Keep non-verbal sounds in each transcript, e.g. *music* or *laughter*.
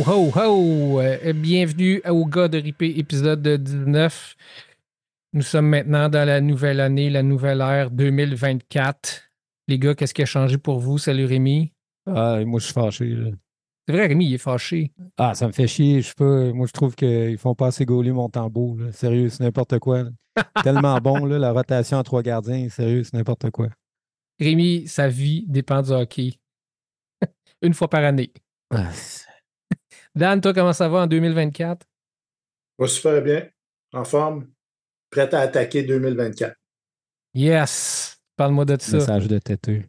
Ho, ho, ho! Euh, bienvenue au gars de Ripé, épisode 19. Nous sommes maintenant dans la nouvelle année, la nouvelle ère 2024. Les gars, qu'est-ce qui a changé pour vous? Salut Rémi. Ah, moi, je suis fâché. C'est vrai, Rémi, il est fâché. Ah, ça me fait chier. Je pas. Moi, je trouve qu'ils font pas assez gauler mon tambour. là. Sérieux, c'est n'importe quoi. *laughs* Tellement bon, là, la rotation à trois gardiens. Sérieux, c'est n'importe quoi. Rémi, sa vie dépend du hockey. *laughs* Une fois par année. Ah, Dan, toi, comment ça va en 2024? Va super bien, en forme, prêt à attaquer 2024. Yes! Parle-moi de ça. message de têteux.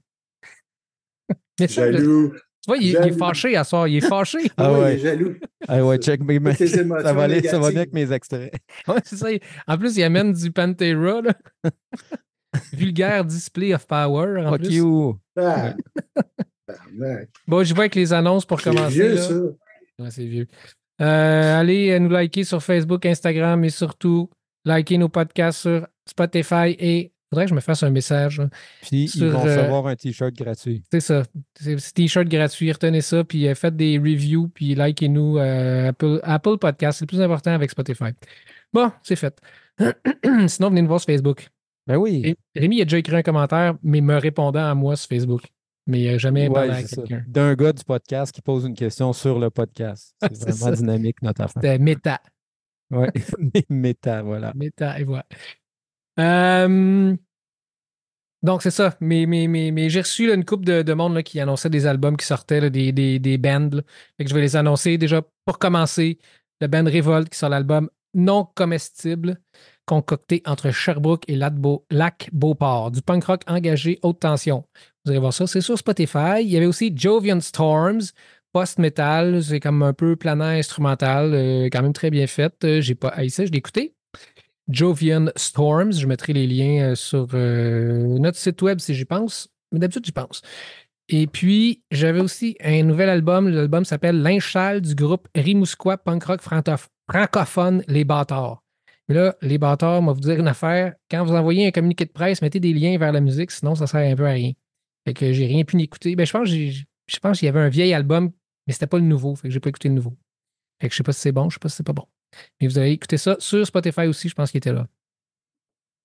Jaloux. tu vois, il, est- il est Jaloux. fâché à soir. Il est fâché. *laughs* Ah Oui, ouais. il est jaloux. Ah ouais, check mes mains. *laughs* Ça va aller, ça va négatives. bien avec mes extraits. *laughs* Ouais, c'est ça. En plus, il amène du Pantera. là. Vulgaire display of power. En Fuck plus. you. Ah. Bon, je vois avec les annonces pour commencer. vieux, là. ça. Ouais, c'est vieux. Euh, allez euh, nous liker sur Facebook, Instagram et surtout, liker nos podcasts sur Spotify et. Faudrait que je me fasse un message. Puis Sur, ils vont euh, recevoir un t-shirt gratuit. C'est ça. C'est t-shirt gratuit. Retenez ça. Puis euh, faites des reviews. Puis likez-nous euh, Apple, Apple Podcast. C'est le plus important avec Spotify. Bon, c'est fait. *clears throat* Sinon, venez nous voir sur Facebook. Ben oui. Ré- Rémi a déjà écrit un commentaire, mais me répondant à moi sur Facebook. Mais euh, jamais Ouais, parlé à quelqu'un. D'un gars du podcast qui pose une question sur le podcast. *laughs* C'est vraiment ça. dynamique, notre affaire. C'était méta. Ouais. *laughs* *laughs* Méta, voilà. Méta, et voilà. Euh, donc, c'est ça. Mais, mais, mais, mais j'ai reçu là, une couple de, de monde là, qui annonçait des albums qui sortaient, là, des, des, des bands. Fait que je vais les annoncer. Déjà, pour commencer, le band Revolt qui sort l'album Non comestible, concocté entre Sherbrooke et Lac-Beau- Lac-Beauport. Du punk rock engagé haute tension. Vous allez voir ça. C'est sur Spotify. Il y avait aussi Jovian Storms, post-metal. C'est comme un peu planant instrumental, euh, quand même très bien fait. Euh, J'ai pas haï je l'ai écouté. Jovian Storms. Je mettrai les liens euh, sur notre site web si j'y pense. Mais d'habitude, j'y pense. Et puis, j'avais aussi un nouvel album. L'album s'appelle L'Inchal du groupe Rimouskois punk rock francophone Les Bâtards. Mais là, Les Bâtards, va vous dire une affaire. Quand vous envoyez un communiqué de presse, mettez des liens vers la musique, sinon ça sert un peu à rien. Fait que j'ai rien pu écouter. Ben, je pense je pense qu'il y avait un vieil album, mais c'était pas le nouveau. Fait que j'ai pas écouté le nouveau. Fait que je sais pas si c'est bon, je sais pas si c'est pas bon. Mais vous allez écouter ça sur Spotify aussi, je pense qu'il était là.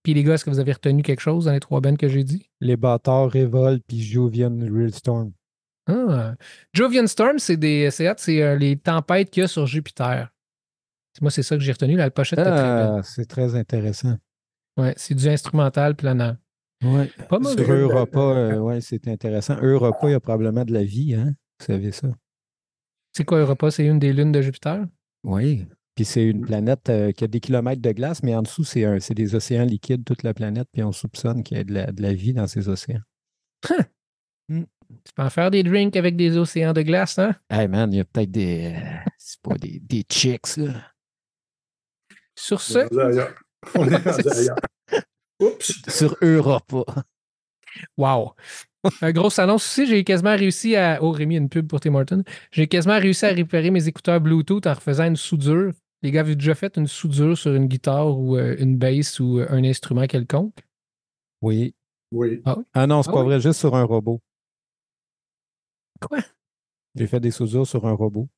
Puis les gars, est-ce que vous avez retenu quelque chose dans les trois bands que j'ai dit? Les bâtards Revolt puis Jovian Real Storm. Ah. Jovian Storm, c'est des c'est euh, les tempêtes qu'il y a sur Jupiter. Moi, c'est ça que j'ai retenu. La pochette était très belle. Ah, c'est très intéressant. Ouais, c'est du instrumental planant. Ouais. Pas mauvais. Sur Europa, euh, ouais, c'est intéressant. Europa, il y a probablement de la vie, hein? Vous savez ça? C'est quoi Europa? C'est une des lunes de Jupiter? Oui. Puis c'est une planète euh, qui a des kilomètres de glace, mais en dessous, c'est un- c'est des océans liquides, toute la planète, puis on soupçonne qu'il y a de la, de la vie dans ces océans. Tu peux en faire des drinks avec des océans de glace, hein? Hey man, il y a peut-être des. euh, c'est pas des, des chicks, là. Sur On ce. On est rendu ailleurs. *laughs* Oups. Sur Europa. wow! Un grosse annonce aussi, j'ai quasiment réussi à. Oh, Rémi, une pub pour Tim Hortons. J'ai quasiment réussi à réparer mes écouteurs Bluetooth en refaisant une soudure. Les gars, avez déjà fait une soudure sur une guitare ou euh, une basse ou euh, un instrument quelconque? Oui. Oui? Ah non, c'est Ah pas oui? vrai, juste sur un robot. Quoi? J'ai fait des soudures sur un robot.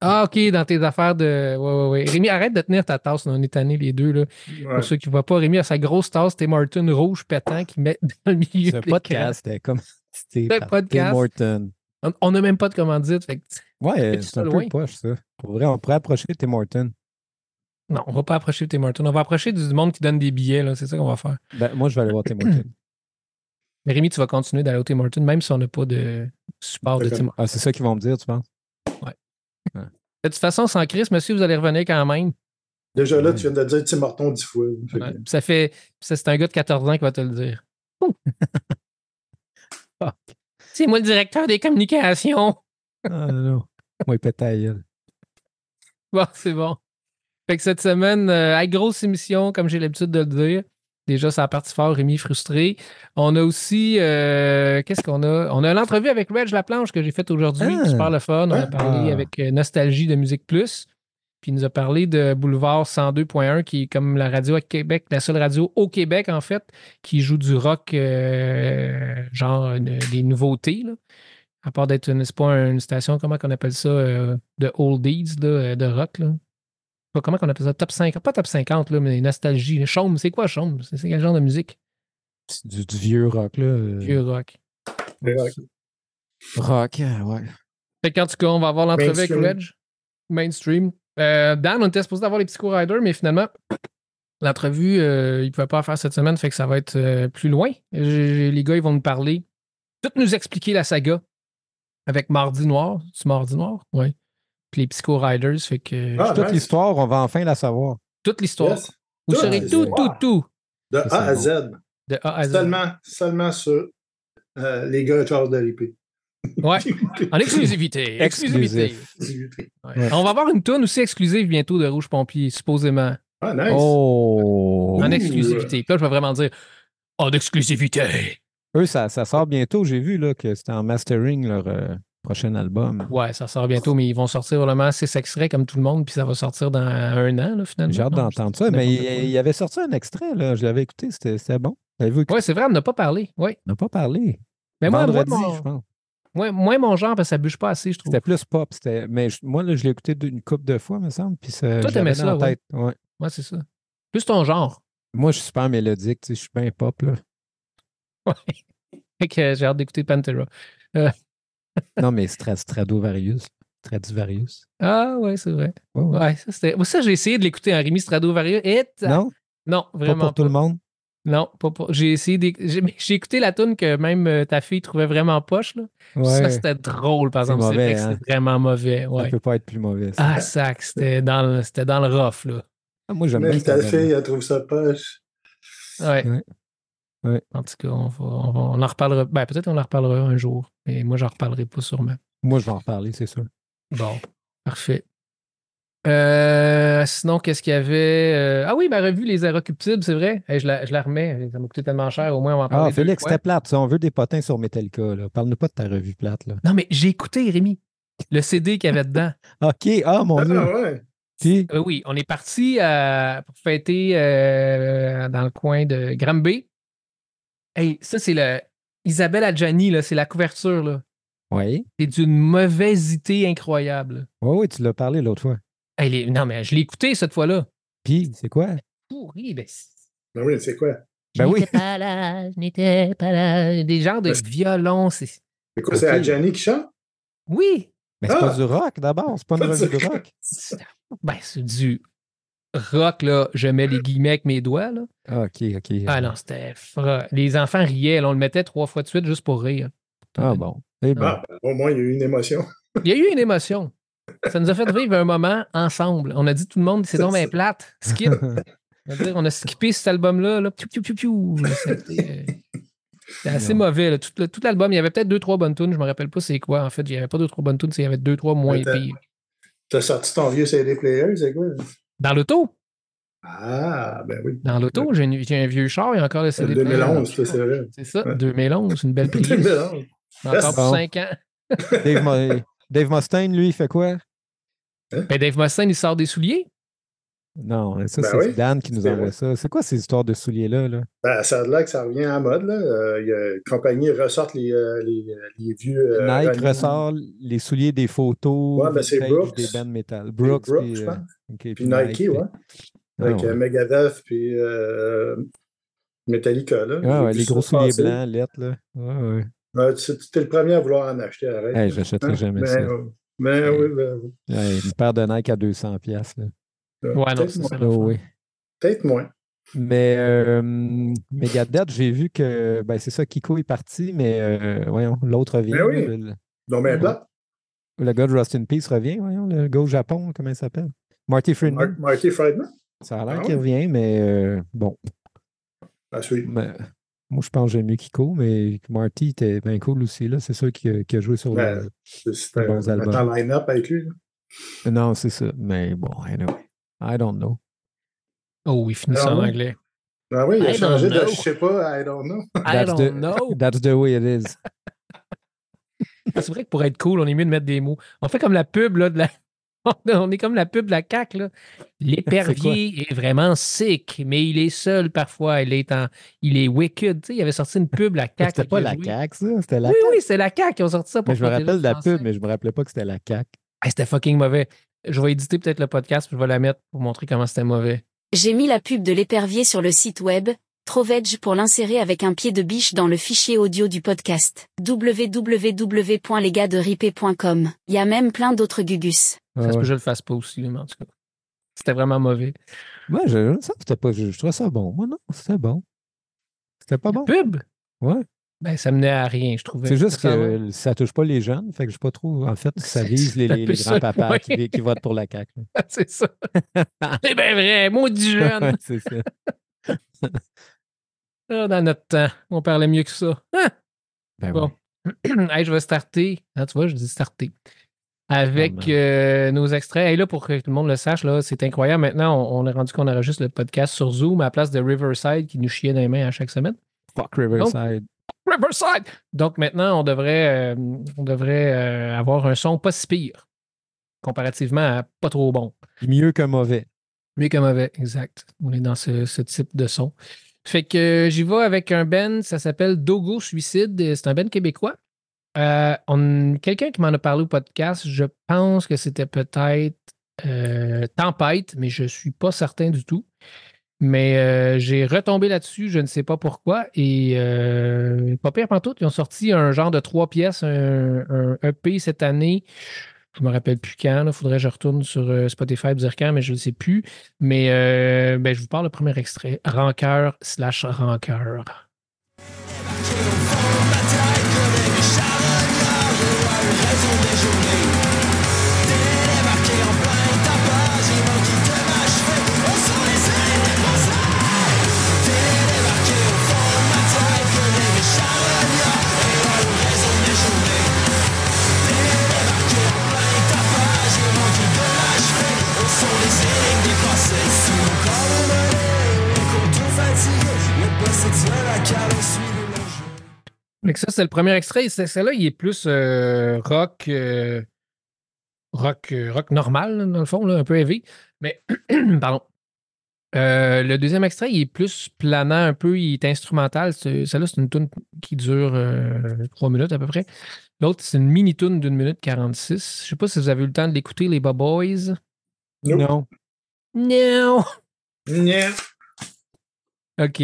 Ah, OK, dans tes affaires de. Ouais, ouais, ouais. Rémi, arrête de tenir ta tasse. là. On est tannés les deux. Là. Ouais. Pour ceux qui ne voient pas, Rémi a sa grosse tasse Tim Hortons rouge pétant qu'il met *laughs* dans le milieu. C'est un podcast, c'était comme. *laughs* C'était C'est un par podcast. Tim. On- n'a même pas de commandite. Fait que- *laughs* Ouais, c'est un loin? peu poche, ça. Pour vrai, on pourrait approcher Tim Horton. Non, on va pas approcher Tim Hortons. On va approcher du monde qui donne des billets. là. C'est ça qu'on va faire. Ben, moi, je vais aller voir Tim Horton. *clears throat* Mais Rémi, tu vas continuer d'aller au Tim Hortons, même si on n'a pas de support de. Tim Hortons. Ah, c'est ça qu'ils vont me dire, tu penses? De toute façon, sans Chris, monsieur, vous allez revenir quand même. Déjà là, tu viens de dire Tim Horton dix fois. Fait que- Ouais. Ça fait. C'est un gars de 14 ans qui va te le dire. Fuck. *laughs* C'est moi le directeur des communications. Ah non. Moi, il pète à la gueule. Bon, c'est bon. Fait que cette semaine, euh, avec grosse émission, comme j'ai l'habitude de le dire. Déjà, ça a parti fort, Rémi frustré. On a aussi, euh, qu'est-ce qu'on a? On a l'entrevue avec Reg Laplanche que j'ai faite aujourd'hui. Ah. Super le fun. On a Ah. parlé avec euh, Nostalgie de Musique Plus. Puis il nous a parlé de Boulevard 102.1, qui est comme la radio à Québec, la seule radio au Québec, en fait, qui joue du rock, euh, genre une- des nouveautés. Là. À part d'être une, c'est pas une station, comment qu'on appelle ça? euh, de oldies là, de rock. Là. Pas comment on appelle ça? Top 50. Pas top 50, là, mais nostalgie. Chaume, c'est quoi Chaume? C'est quel genre de musique? C'est Du, du vieux rock, là. euh, Vieux rock. Rock, euh, ouais. Fait qu'en tout cas, on va avoir l'entrevue avec. Reg. Mainstream. Euh, Dan, on était supposé avoir les Psycho Riders, mais finalement, l'entrevue, euh, il ne pouvait pas la faire cette semaine, fait que ça va être euh, plus loin. Les gars, ils vont nous parler, tout nous expliquer la saga avec Mardi Noir. C'est Mardi Noir? Oui. Puis les Psycho Riders, fait que Ah, Toute nice. l'histoire, on va enfin la savoir. toute l'histoire. Yes. Vous Tout, saurez tout, tout, tout. De A à Z. De A à Z. Seulement, seulement sur euh, les gars de Charles de l'épée. Ouais. *laughs* En exclusivité. Exclusivité. Exclusif. Ouais. Ouais. On va avoir une tonne aussi exclusive bientôt de Rouge Pompier, supposément. Ah, nice. Oh! En exclusivité. Puis là, je vais vraiment dire en exclusivité. Eux, ça, ça sort bientôt. J'ai vu là, que c'était en mastering leur euh, prochain album. Ouais, ça sort bientôt, mais ils vont sortir vraiment six extraits comme tout le monde, puis ça va sortir dans un an, là, finalement. J'ai hâte d'entendre ça. Mais il, il avait sorti un extrait, là. Je l'avais écouté, c'était bon. Ouais, c'est vrai, on n'a pas parlé. On n'a pas parlé. Mais moi, moi, Vendredi, mon, je pense. moi, moi, mon genre, parce que ça bûche pas assez, je trouve. C'était plus pop. c'était- Mais je- moi, là, je l'ai écouté d'une couple de fois, me semble. Puis ça, Toi, t'aimais ça, la ouais. tête. Ouais. Ouais, c'est ça. Plus ton genre. Moi, je suis super mélodique. tu sais, Je suis bien pop. Là. *laughs* Ouais. Fait que j'ai hâte d'écouter Pantera. *laughs* Non, mais Stra- Stradivarius. Stradivarius. Ah, ouais, c'est vrai. Ouais, ouais. Ouais, ça, c'était. moi, ça, j'ai essayé de l'écouter en Rémi. Et ça- Non? Non, Pas vraiment. pour tout le monde? Non, pas pour. J'ai essayé d'éc- J'ai écouté la tune que même euh, ta fille trouvait vraiment poche. Là. Ça, Ouais. c'était drôle, par C'est exemple. C'est vrai que hein. c'était vraiment mauvais. Ça Ouais. peut pas être plus mauvais. ça. Ah, sac, c'était dans, le- c'était dans le rough, là. Ah, moi, j'aime bien Même ça. ta fille, elle trouve ça poche. Ouais. Ouais. Ouais. En tout cas, on, va, on, va- on en reparlera. Ben, peut-être qu'on en reparlera un jour. Mais moi, j'en reparlerai pas sûrement. Moi, je vais en reparler, c'est sûr. Bon, parfait. Euh, sinon, qu'est-ce qu'il y avait? Euh, ah oui, ma revue Les Inrecuptibles, c'est vrai. Hey, je, la, je la remets. Ça m'a coûté tellement cher. Au moins, on va en parler. Ah, Félix, c'était plate. ça. On veut des potins sur Metallica. là. Parle-nous pas de ta revue plate. Là. Non, mais j'ai écouté, Rémi. Le CD qu'il y avait dedans. *laughs* OK. Ah, mon Ah, Dieu. ouais. Puis, Euh, oui, on est parti euh, pour fêter euh, dans le coin de Granby. Hey, ça, c'est le. Isabelle Adjani, là, c'est la couverture, là. oui. C'est d'une mauvaiseté incroyable. Oui, oui, tu l'as parlé l'autre fois. Hey, les- Non, mais je l'ai écouté cette fois-là. Puis, c'est quoi? Pourri, ben. c'est- Ben oui, c'est quoi? Ben oui. n'étais pas là, je n'étais pas là. Des genres de Parce- violon, c'est. C'est quoi, c'est. Adjani qui chante? Oui! Mais c'est Ah! pas du rock d'abord. C'est pas une revue de rock. Ben, c'est du rock, là. Je mets les guillemets avec mes doigts, là. Ah, OK, OK. Ah non, c'était. fra- Les enfants riaient, là. On le mettait trois fois de suite juste pour rire. Ah bon. Eh ben, Ah, au moins, il y a eu une émotion. *laughs* Il y a eu une émotion. Ça nous a fait vivre un moment ensemble. On a dit tout le monde, c'est donc bien plate. Skip. *laughs* On, va dire, on a skippé cet album-là. Là. Piou, piou, piou, piou. C'était euh, c'était assez Non. mauvais. là. Tout, tout l'album, il y avait peut-être deux, trois bonnes tunes. Je me rappelle pas c'est quoi. En fait, il n'y avait pas deux, trois bonnes tunes. Il y avait deux, trois moins pires. T'as sorti ton vieux CD player, c'est quoi? Dans l'auto. Ah, ben oui. Dans l'auto, j'ai, un vieux char. Il y a encore le CD. player. 2011, ça, c'est vrai. C'est ça, Ouais. 2011. Une belle *laughs* prise. 2011. Encore pour Bon. 5 ans. Dave, Mustaine, lui, il fait quoi? Ben, Dave Mustaine, il sort des souliers. Non, ça, Ben c'est oui, Dan qui nous envoie ça. C'est quoi ces histoires de souliers-là? Là? Ben, ça a l'air que ça revient en mode. Là. Euh, il y a, la compagnie ressortent les, euh, les, les vieux. euh, Nike ressort les souliers des photos, Ouais, ben, Brooks. des bands metal. Puis Brooks, Brooks, puis, je euh, pense. Puis puis Nike, ouais. Ah, Avec ouais. euh, Megadeth, puis euh, Metallica. Là. Ah, ouais, les gros souliers passer. blancs, lettres, là. Ouais, ouais. Ouais, tu es le premier à vouloir en acheter, arrête. Hey, j'achèterai Hein? jamais Ben, ça. euh, Hey. oui, ben oui. Une paire de Nike à 200 pièces là. Euh, Ouais, non, Peut-être moins. ça. Oh, oui. Peut-être moins. Mais euh, Megadeth, j'ai vu que ben, c'est ça, Kiko est parti, mais euh, voyons, l'autre revient. Ben oui. là, le, ben Ouais. plat. le gars de Rust in Peace revient, voyons, le gars au Japon, comment il s'appelle? Marty Friedman. Mar- Marty Friedman. Ça a l'air Ah qu'il revient, mais euh, bon. À suivre. Mais, moi, je pense que j'aime mieux Kiko, mais Marty était bien cool aussi. là. C'est sûr qu'il a, qu'il a joué sur Ben, le. Bons un en line-up avec lui. là. Non, c'est ça. Mais bon, anyway. I don't know. Oh, il finit ça en Alors, anglais. Ah oui, il a I changé don't de know. je sais pas, I don't know. *laughs* I That's don't the- know. *laughs* That's the way it is. *laughs* C'est vrai que pour être cool, on est mieux de mettre des mots. On fait comme la pub là, de la. On est comme la pub de la CAQ. Là. L'épervier est, vraiment sick, mais il est seul parfois. Il est, en... il est wicked. Il avait sorti une pub, la CAQ. C'était pas la. CAQ, ça? C'était la Oui, CAQ. oui, c'est la CAQ qui ont sorti ça pour Mais je me rappelle de la Français. pub, mais je me rappelais pas que c'était la CAQ. Hey, c'était fucking mauvais. Je vais éditer peut-être le podcast, puis je vais la mettre pour montrer comment c'était mauvais. J'ai mis la pub de l'épervier sur le site web, Troveg pour l'insérer avec un pied de biche dans le fichier audio du podcast. www.lesgasderipé.com. Il y a même plein d'autres gugus. Ça Ouais, se peut ouais. que je le fasse pas aussi, mais en tout cas. C'était vraiment mauvais. Ouais, je, ça, c'était pas, je, je trouvais ça bon. Moi, non, c'était bon. C'était pas bon. Pub? Ouais. Ben, ça menait à rien, je trouvais. C'est juste que ça touche pas les jeunes, fait que je pas trop. En fait, *laughs* ça vise les, ça, grands-papas qui, qui votent pour la CAQ. *laughs* C'est ça. *laughs* C'est bien vrai, maudit jeune. C'est ça. Ah, dans notre temps, on parlait mieux que ça. Ah! Ben Bon. oui. *clears throat* Hey, je vais starter. Ah, tu vois, je dis starter. Avec euh, nos extraits. Et là, pour que tout le monde le sache, là, c'est incroyable. Maintenant, on, on est rendu qu'on enregistre le podcast sur Zoom à la place de Riverside qui nous chiait dans les mains à chaque semaine. Fuck Riverside. Riverside! Donc maintenant, on devrait, euh, on devrait euh, avoir un son pas si pire, comparativement à pas trop bon. Mieux que mauvais. Mieux que mauvais, exact. On est dans ce, ce type de son. Fait que euh, j'y vais avec un Ben, ça s'appelle Dogo Suicide. C'est un Ben québécois. On- Quelqu'un qui m'en a parlé au podcast, je pense que c'était peut-être Tempête, mais je ne suis pas certain du tout. Mais euh, j'ai retombé là-dessus, je ne sais pas pourquoi. Et euh, pas pire pantoute, ils ont sorti un genre de trois pièces, un, un EP cette année. Je me rappelle plus quand. Il faudrait que je retourne sur euh, Spotify dire quand, mais je ne sais plus. Mais euh, ben, je vous parle le premier extrait. Rancœur slash rancœur. Donc ça, c'est le premier extrait. C'est- Celle-là, il est plus euh, rock, euh, rock, euh, rock normal, dans le fond, là, un peu heavy. Mais, *clears throat* pardon. Euh, le deuxième extrait, il est plus planant un peu, il est instrumental. Celle-là, c'est une tune qui dure euh, trois minutes à peu près. L'autre, c'est une mini-tune d'une minute 46. Je sais pas si vous avez eu le temps de l'écouter, les Boys. Nope. Non. Non! Nya. *laughs* OK.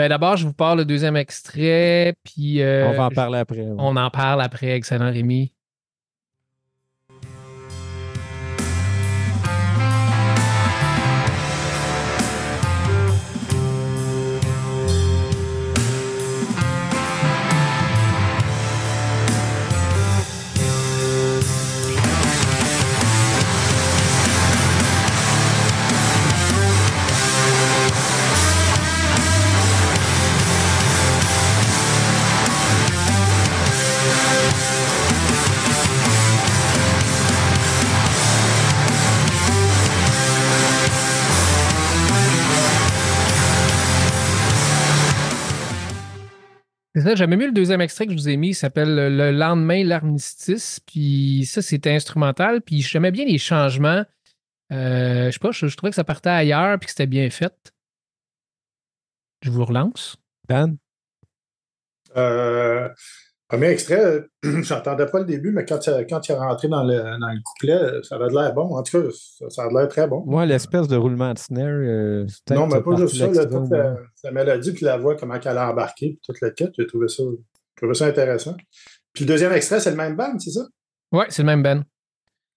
Ben d'abord, je vous parle le deuxième extrait, puis euh, On va en parler après. ouais. on en parle après. Excellent, Rémi. Ça, j'aimais mieux le deuxième extrait que je vous ai mis, il s'appelle Le lendemain, l'armistice. Puis ça, c'était instrumental. Puis j'aimais bien les changements. Euh, je sais pas, je, je trouvais que ça partait ailleurs puis que c'était bien fait. Je vous relance. Dan? Euh, premier extrait, *clears throat* j'entendais pas le début, mais quand, il- quand il est rentré dans le, dans le couplet, ça avait de l'air bon. En tout cas, ça, ça a de l'air très bon. Moi, l'espèce de roulement de snare. euh, non, mais pas juste ça, là, toute ouais. la, la mélodie puis la voix, comment elle a embarqué, puis toute la quête, j'ai trouvé ça, j'ai trouvé ça intéressant. Puis le deuxième extrait, c'est le même band, c'est ça? Ouais, c'est le même Ben.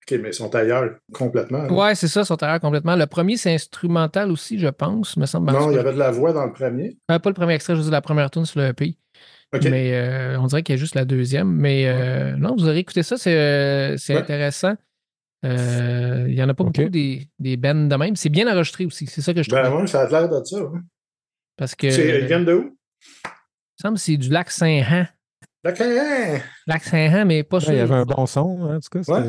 OK, mais ils sont ailleurs complètement. Ouais, c'est ça, son terrain complètement. Le premier, c'est instrumental aussi, je pense, me semble. non, il y avait de la voix dans le premier. Euh, pas le premier extrait, je veux dire la première tune sur le EP. Mais euh, on dirait qu'il y a juste la deuxième. Mais euh, non, vous aurez écouté ça, c'est euh, Ouais. intéressant. Euh, Il n'y en a pas beaucoup des, des bands de même. C'est bien enregistré aussi. C'est ça que je trouve. Ben ça a l'air de ça. ouais. Parce que C'est- il Ils viennent de où? me semble que c'est du lac Saint-Han. OK, hein? Lac Saint-Han, mais pas Ouais, sûr. il y avait un bon son, hein, en tout cas.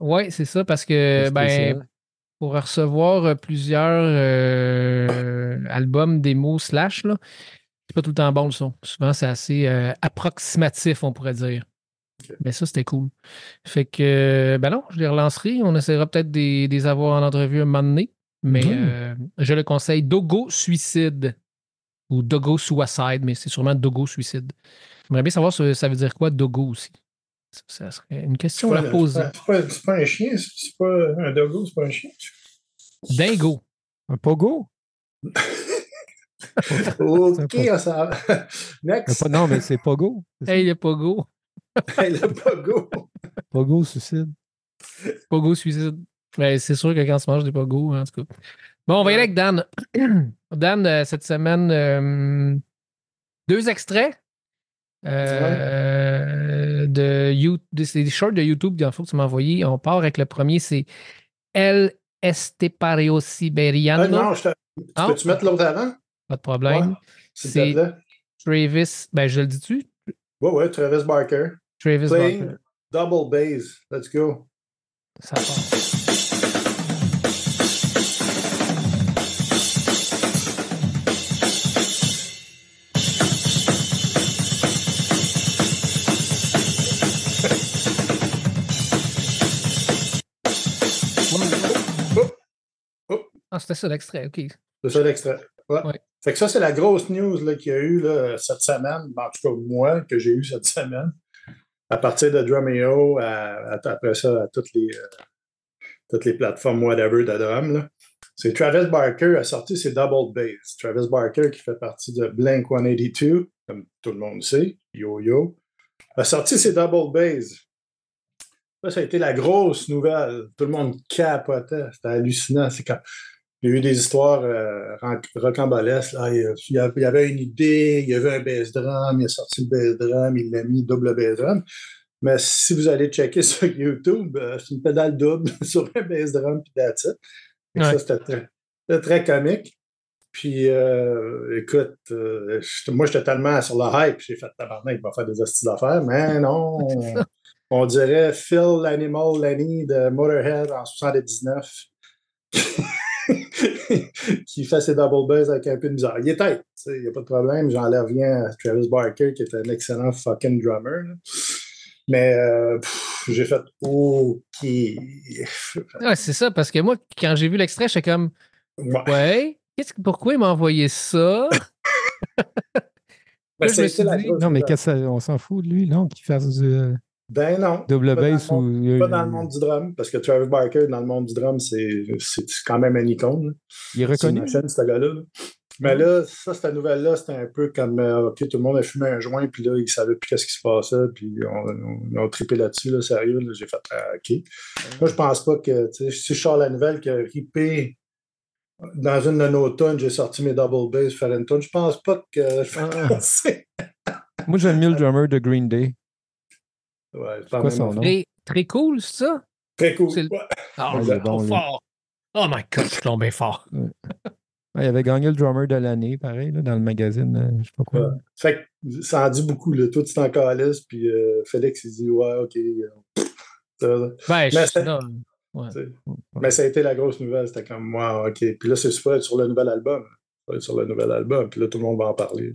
Oui, c'est ça, parce que ben, pour recevoir plusieurs euh, albums, démos, slash, là, c'est pas tout le temps bon le son. Souvent, c'est assez euh, approximatif, on pourrait dire. Mais ça, c'était cool. Fait que, ben non, je les relancerai. On essaiera peut-être des, des avoir en entrevue un moment donné. Mais Mhm. euh, je le conseille Dogo Suicide ou Dogo Suicide, mais c'est sûrement Dogo Suicide. J'aimerais bien savoir ce- ça veut dire quoi Dogo aussi? Ça serait une question à poser. C'est pas, pas un chien, c'est c'est pas un dogo, c'est pas un chien? Dingo. Un pogo? *laughs* Ok, pas- on s'en va. *laughs* Next. Non, mais c'est pogo. Hey, le Pogo. Hey, le pogo. Pogo suicide. Pogo suicide. Ben, c'est sûr que quand on se mange des Pogo, en tout cas. Bon, on va y aller avec Dan. *clears throat* Dan, euh, cette semaine, euh, deux extraits. euh, de You- des, shorts de YouTube, fond, que tu m'as envoyé. On part avec le premier, c'est El Estepario Siberiano. Ah, non, je te... tu Ah, peux-tu mettre l'autre avant? Pas de problème. Ouais, C'est-. Travis, ben je le dis-tu? Ouais, ouais, Travis Barker. Travis Playing Barker. double bass. Let's go. Ça part. *laughs* Ah, c'était ça l'extrait, ok. C'est ça l'extrait. Ouais. Ouais. Fait que ça, c'est la grosse news qu'il y a eu là, cette semaine, en tout cas moi, que j'ai eu cette semaine, à partir de Drumeo, à- à- après ça, à toutes les, euh, toutes les plateformes whatever de drum. C'est Travis Barker a sorti ses double bass. Travis Barker, qui fait partie de Blink 182, comme tout le monde sait, yo-yo, a sorti ses double bass. Ça, ça a été la grosse nouvelle. Tout le monde capotait. C'était hallucinant. C'est quand... Il y a eu des histoires euh, rocambolesques. là. Il y avait une idée, il y avait un bass drum, il a sorti le bass drum, il l'a mis double bass drum. Mais si vous allez checker *laughs* sur YouTube, euh, c'est une pédale double *laughs* sur un bass drum, puis that's it. Ouais. Ça, c'était très, très comique. Puis, euh, écoute, euh, moi, j'étais tellement sur le hype, j'ai fait tabarnak, il va faire des hosties d'affaires, mais *laughs* non, on, on dirait Phil l'Animal Lenny de Motorhead en 79 *laughs* qui fait ses double bass avec un peu de misère. Il est tête, il n'y a pas de problème, j'enlève rien à Travis Barker, qui est un excellent fucking drummer. là. Mais euh, j'ai fait OK. Ouais, c'est ça, parce que moi, quand j'ai vu l'extrait, j'étais comme Ouais. Ouais, qu'est-ce que, pourquoi il m'a envoyé ça? *laughs* Ben, je me c'était suis la dit- grosse Non, mais nouvelle. qu'est-ce que ça- on s'en fout de lui, non? Qu'il fasse du euh, Ben non. double bass ou. Pas dans le monde du drum, parce que Travis Barker, dans le monde du drum, c'est c'est quand même un icône. là. Il est C'est une reconnu. machine, ce gars-là. là. Mais là, ça, cette nouvelle-là, c'était un peu comme euh, OK, tout le monde a fumé un joint, puis là, ils savaient plus qu'est-ce qui se passait, puis on, on, on a trippé là-dessus, là, sérieux. là. J'ai fait ah, OK. Moi, je pense pas que, si je sors la nouvelle que Rippé, dans une de nos tunes, j'ai sorti mes double bass, faire une je pense pas que je vais Ah. *laughs* Moi, j'aime mieux le drummer de Green Day. Ouais, c'est pas Quoi la même son affaire. nom? Très, très cool, c'est ça? Très cool. C'est le- Ouais. Ah, bon, fort. Oh my god, je suis tombé fort. Ouais, il avait gagné le drummer de l'année, pareil, là, dans le magazine, euh, je sais pas quoi. Ouais. Fait que ça en dit beaucoup, là. Toi, tu t'en calisses, puis euh, Félix, il dit Ouais, OK. euh, ça. Ben, Mais suis c'est- là. Mais ça a été la grosse nouvelle. C'était comme moi, OK. Puis là, c'est super sur le nouvel album. Sur le nouvel album. Puis là, tout le monde va en parler.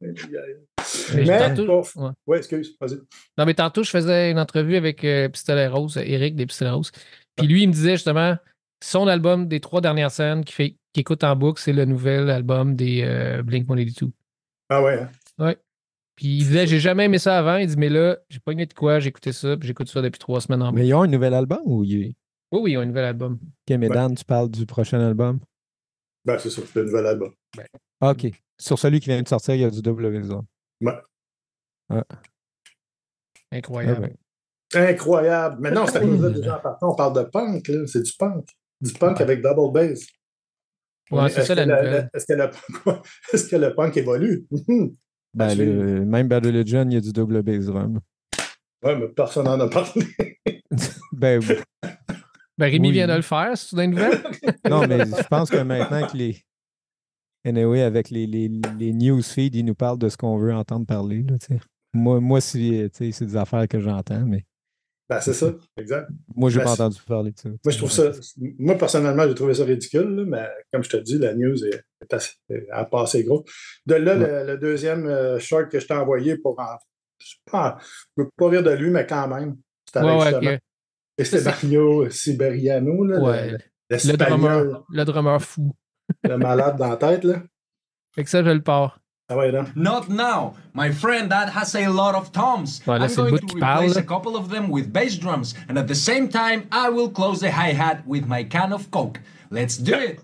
Mais Mais, tantôt- bon, ouais. ouais, excuse, vas-y. Non, mais tantôt, je faisais une entrevue avec euh, Pistolet Rose, Eric des Pistolets Roses. Puis lui, il me disait justement son album des trois dernières scènes qui fait qui écoute en boucle, c'est le nouvel album des euh, Blink 182. Ah ouais. hein? Puis il disait j'ai jamais aimé ça avant. Il dit mais là, j'ai pas aimé de quoi, écouté ça, puis j'écoute ça depuis trois semaines en boucle. Mais ils ont un nouvel album ou il. Oui, oui, ils ont un nouvel album. Ok, mais Ouais. Dan, tu parles du prochain album? Ben, c'est ça, c'est le nouvel album. Ah, ok. Sur celui qui vient de sortir, il y a du double maison. Incroyable. Incroyable. Mais non, c'est à *laughs* cause de déjà en partant. On parle de punk, là. C'est du punk. Du punk avec double bass. Ouais, c'est Est-ce ça que la Est-ce que, le punk- *laughs* est-ce que le punk évolue? Ben, Parce que- le- même Bad Religion, il y a du double bass drum. Ouais, mais personne n'en a parlé. *laughs* ben, Ben, Rémi Oui. vient de le faire, c'est une nouvelle. *laughs* non, mais je pense que maintenant que les. Anyway, avec les, les, les newsfeeds, ils nous parlent de ce qu'on veut entendre parler. Là, moi, moi c'est tu sais, c'est des affaires que j'entends, mais Ben, c'est ça, exact. moi, je n'ai Ben, pas entendu parler de ça. Moi, je trouve ça. Moi, personnellement, j'ai trouvé ça ridicule, là, mais comme je te dis, la news est, est assez, est à passer gros. De là, le, le deuxième euh, short que je t'ai envoyé pour en. Je ne peux pas rire de lui, mais quand même. C'était Ouais, avec ouais, justement ok. Estebanio Siberiano, là, Ouais, le, Le drummer, le drummer fou. *laughs* le malade dans la tête. Là. Fait que ça, je le pars. Ah ouais, non. Not now. My friend that has a lot of toms. Ouais, là, I'm going to parle, replace là. a couple of them with bass drums, and at the same time, I will close the hi-hat with my can of Coke. Let's do it.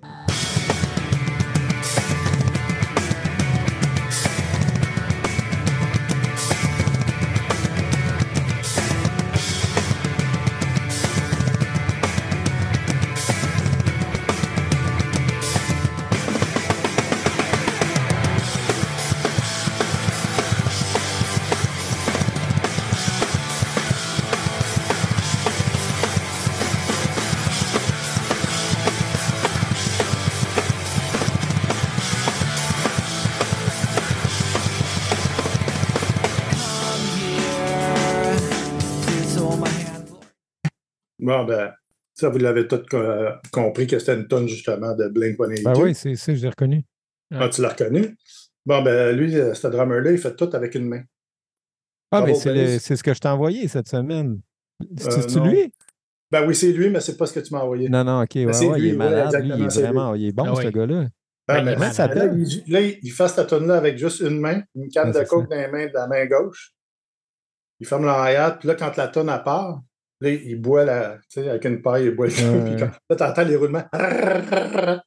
Bon, ben, ça, vous l'avez tout co- compris que c'était une tonne, justement, de Blink-182. Ben oui, c'est ça, je l'ai reconnu. Ah, tu l'as reconnu? Bon, ben, lui, euh, ce drummer-là, il fait tout avec une main. Ah, mais Double c'est le- bass. c'est ce que je t'ai envoyé cette semaine. C'est Euh, c'est non. lui? Ben oui, c'est lui, mais c'est pas ce que tu m'as envoyé. Non, non, ok, ouais, c'est ouais, il est ouais, malade. lui, il est vraiment, il est bon, Ah ce oui. gars-là. Ben, mais comment là, ça s'appelle? il, là, il fait cette tonne-là avec juste une main, une canne de coke ça. dans les mains de la main gauche. Il ferme l'oreillette, puis là, quand la tonne à part, là, il boit la, tu sais, avec une paille, il boit le Ouais, *laughs* puis quand, là, t'entends les roulements. *laughs*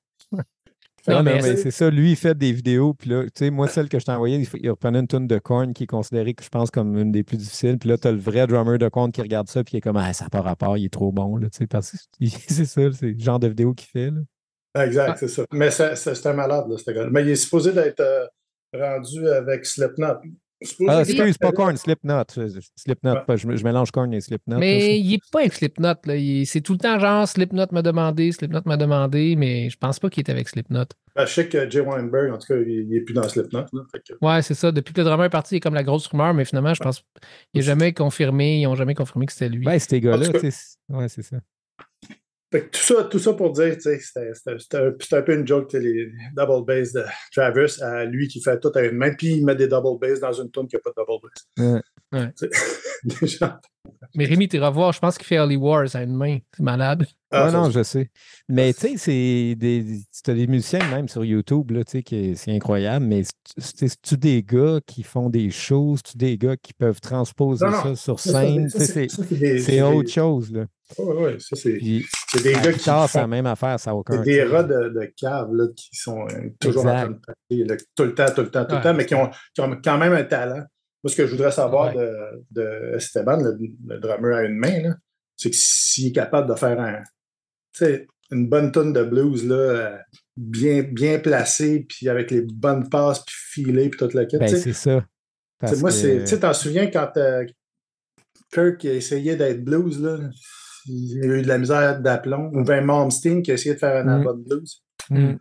Non, mais mais c'est ça. Lui, il fait des vidéos. Puis là, tu sais, moi, celle que je t'ai envoyée, il, il reprenait une tune de Korn qui est considérée, que je pense, comme une des plus difficiles. Puis là, t'as le vrai drummer de Korn qui regarde ça, puis qui est comme, ah, ça n'a pas rapport, il est trop bon, là, tu sais, parce que *laughs* c'est ça, c'est le genre de vidéo qu'il fait, là. Exact, Ah. c'est ça. Mais c'est un malade, là, ce gars Mais il est supposé d'être euh, rendu avec Slipknot. Ah, excuse, pas Korn, Slipknot. Slipknot, Ouais. je, je mélange Korn et Slipknot. là, Mais je- il est pas avec Slipknot. Là. Il- C'est tout le temps genre Slipknot m'a demandé, Slipknot m'a demandé, mais je pense pas qu'il est avec Slipknot. Ben, je sais que Jay Weinberg, en tout cas, il n'est plus dans Slipknot. Là, que- Ouais, c'est ça. Depuis que le drummer est parti, il est comme la grosse rumeur, mais finalement, je pense qu'il n'est jamais confirmé. Ils n'ont jamais confirmé que c'était lui. Ben, ces gars-là, ouais, c'est ça. Fait que tout ça, tout ça pour dire, tu sais, c'était- un, un peu une joke, les double bass de Travis, à lui qui fait tout à une main, puis il met des double bass dans une tune qui n'a pas de double bass. Ouais. Ouais. *laughs* Gens- Mais Rémi, tu iras voir, je pense qu'il fait Holy Wars à une main. C'est malade. Ah, ouais, non, je sais. Mais tu sais, c'est des, tu as des musiciens même sur YouTube, là, tu sais, que c'est incroyable, mais c'est- c'est-tu des gars qui font des choses, tu des gars qui peuvent transposer Non, non. ça sur scène, c'est autre chose, là. Oui, oui, ça, c'est des gars qui c'est la font même affaire, ça aucun des rats de, de cave là, qui sont euh, toujours Exact. en train de là, tout le temps, tout le temps, tout le temps, mais qui ont, qui ont quand même un talent. Moi, ce que je voudrais savoir Ouais. de, de Esteban, le, le drummer à une main, là, c'est que s'il est capable de faire un, une bonne tonne de blues là, euh, bien, bien placée, puis avec les bonnes passes, puis filées, puis toute la quête. Ben, tu sais. c'est ça. Parce moi. Tu sais, t'en souviens quand euh, Kirk a essayé d'être blues, là? Il a eu de la misère d'aplomb. Ou bien Malmsteen qui a essayé de faire un Mm. album blues. Mm.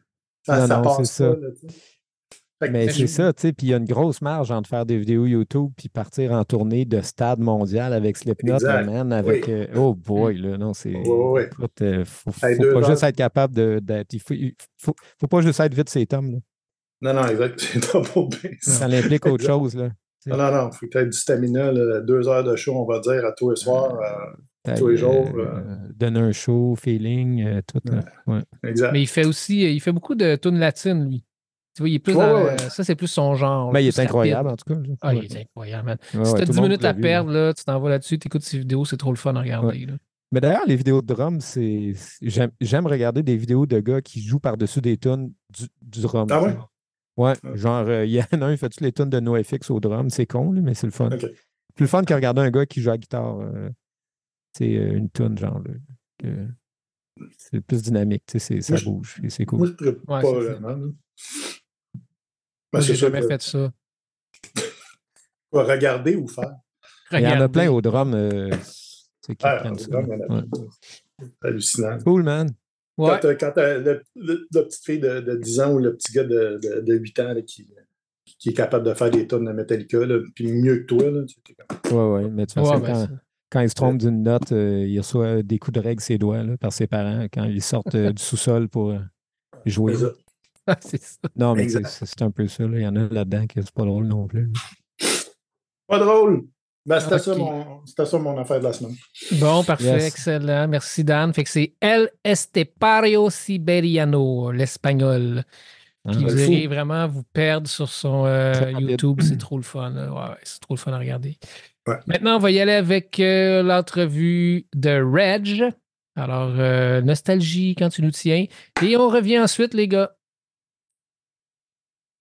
Ça, Non, ça non, passe c'est ça. pas, là, Mais c'est ça, tu sais, puis il y a une grosse marge entre faire des vidéos YouTube puis partir en tournée de stade mondial avec Slipknot, man, avec... Oui. euh, oh boy, là, non, c'est... Ouais. écoute, euh, faut, pas juste être capable de- d'être... Il faut, faut, faut pas juste être vite ces tomes, là. Non, non, exact. *laughs* C'est bass. Ça implique autre chose, là. Non, non, non. Faut que tu aies du stamina, là, deux heures de show, on va dire, à tous les soirs. euh, Tous les jours, euh, euh. Donner un show, feeling, euh, tout, là. Ouais. exact. Mais il fait aussi, il fait beaucoup de tunes latines, lui. Tu vois, il est plus Ouais, dans- ouais, ouais. Ça, c'est plus son genre. Ben, il est rapide. incroyable, en tout cas. Ah, il est incroyable, man. Ouais, si ouais, t'as tout 10 le monde minutes à vu, perdre, là, tu t'en vas là-dessus, t'écoutes ses vidéos, c'est trop le fun à regarder. là. Mais d'ailleurs, les vidéos de drum, c'est. J'aime, j'aime regarder des vidéos de gars qui jouent par-dessus des tunes du, du drum. Ah ouais? Ouais, Ouais. genre, euh, il y en a un, il fait toutes les tunes de NoFX au drum? C'est con, mais c'est le fun. Plus le fun que regarder un gars qui joue à la guitare. euh, c'est euh, une tune, genre. c'est plus dynamique, tu sais, c'est- ça Moi, je- bouge et c'est Moi, cool. je ne Ouais, pas c'est ça. vraiment. là. Moi, j'ai c'est ça jamais fait ça. *laughs* Quoi, Regarder ou faire? Il y en a plein au drum euh, tu sais, qui Ah, prennent ça. il y en a Ouais. C'est hallucinant. Cool, man. Ouais. Quand, t'as- quand t'as le, la petite fille de, de 10 ans ou le petit gars de, de, de 8 ans là, qui, qui est capable de faire des tonnes de Metallica, là, puis mieux que toi, là, tu Ouais, ouais. Mais toute Ouais, ben, quand, il se trompe d'une note, euh, il reçoit des coups de règle ses doigts là, par ses parents quand ils sortent euh, *laughs* du sous-sol pour euh, jouer. C'est ça. *laughs* Ah, c'est ça. Non, mais c'est un peu ça. là. Il y en a là-dedans que c'est pas drôle non plus. Pas drôle. Ben, c'était, ça Ok. mon, c'était ça mon affaire de la semaine. Bon, parfait, Yes. excellent. Merci, Dan. Fait que c'est El Estepario Siberiano, l'espagnol. Puis vous le allez vraiment vous perdre sur son euh. YouTube. C'est *clears throat* trop le fun. là. Ouais, ouais, c'est trop le fun à regarder. Ouais. Maintenant, on va y aller avec euh, l'entrevue de Reg. Alors, euh, nostalgie quand tu nous tiens. Et on revient ensuite, les gars.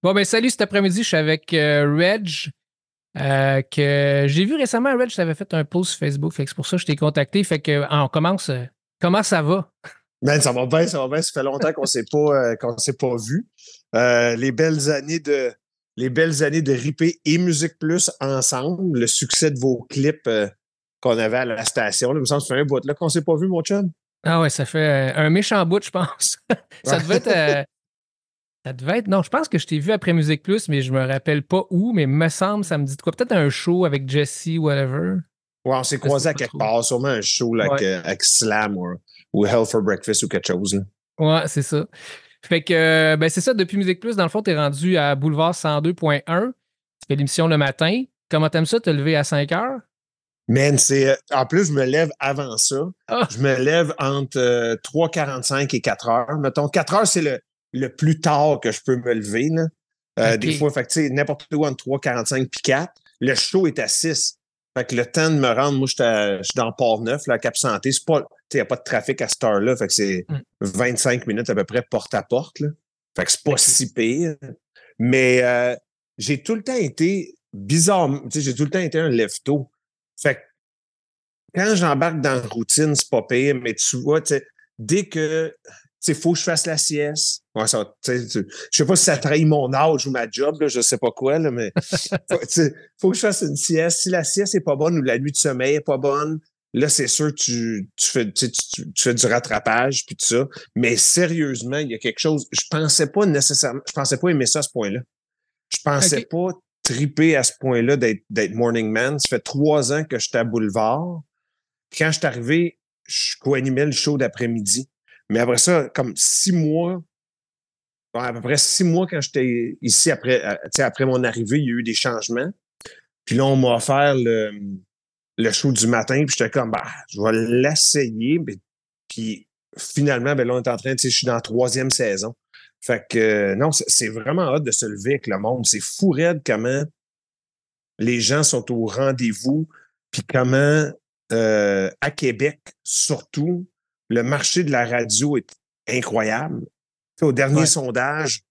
Bon, ben salut, cet après-midi, je suis avec euh, Reg. euh, que j'ai vu récemment, Reg, tu avais fait un post Facebook. Fait que c'est pour ça que je t'ai contacté. Fait que, ah, on commence. euh, comment ça va? Man, ça va bien, ça va bien. Ça fait longtemps qu'on s'est pas euh, qu'on s'est pas vu. Euh, les belles années de les belles années de Ripé et Musique Plus ensemble, le succès de vos clips euh, qu'on avait à la station. Là, il me semble que ça fait un bout là qu'on s'est pas vu, mon chum. Ah ouais, ça fait euh, un méchant bout, je pense. *laughs* ça devait être. euh, ça devait être. Non, je pense que je t'ai vu après Musique Plus, mais je me rappelle pas où, mais me semble, ça me dit de quoi. Peut-être un show avec Jesse, whatever. Ouais, on s'est croisés à quelque trop. part, sûrement un show là, avec, Ouais. avec Slam ou, ou Hell for Breakfast ou quelque chose. là. Ouais, c'est ça. Fait que, euh, ben c'est ça, depuis Musique Plus, dans le fond, t'es rendu à Boulevard 102.1. Tu fais l'émission le matin. Comment t'aimes ça, te lever à 5 heures? Man, c'est. euh, en plus, je me lève avant ça. Ah! Je me lève entre euh, 3h45 et 4 heures. Mettons, 4 heures, c'est le, le plus tard que je peux me lever. Là. Euh. Des fois, fait que, tu sais, n'importe où entre 3h45 et 4. Le show est à 6. Fait que le temps de me rendre, moi, je suis dans Port-Neuf, la Cap Santé. Il n'y a pas de trafic à cette heure-là. Fait que c'est Mm. 25 minutes à peu près porte à porte. Là. Fait que c'est pas si pire. Mais euh, j'ai tout le temps été bizarre. J'ai tout le temps été un lève-tôt. Fait que quand j'embarque dans la routine, c'est pas pire, mais tu vois, dès que il faut que je fasse la sieste. Ouais, ça, tu sais, tu- je sais pas si ça trahit mon âge ou ma job, là, je sais pas quoi, là, mais *laughs* faut, faut que je fasse une sieste. Si la sieste est pas bonne ou la nuit de sommeil est pas bonne, là, c'est sûr tu, tu, fais, tu, tu- tu fais du rattrapage puis tout ça. Mais sérieusement, il y a quelque chose. Je pensais pas nécessairement, je pensais pas aimer ça à ce point-là. Je pensais pas triper à ce point-là d'être d'être morning man. Ça fait trois ans que j'étais à Boulevard. Quand je suis arrivé, je co-animais le show d'après-midi. Mais après ça, comme six mois, ouais, à peu près six mois quand j'étais ici après, euh, après mon arrivée, il y a eu des changements. Puis là, on m'a offert le, le show du matin. Puis j'étais comme, bah, je vais l'essayer. Puis finalement, ben là, on est en train, tu sais, je suis dans la troisième saison. Fait que non, c'est- c'est vraiment hâte de se lever avec le monde. C'est fou raide comment les gens sont au rendez-vous, puis comment euh, à Québec, surtout, le marché de la radio est incroyable. Au dernier Ouais. sondage,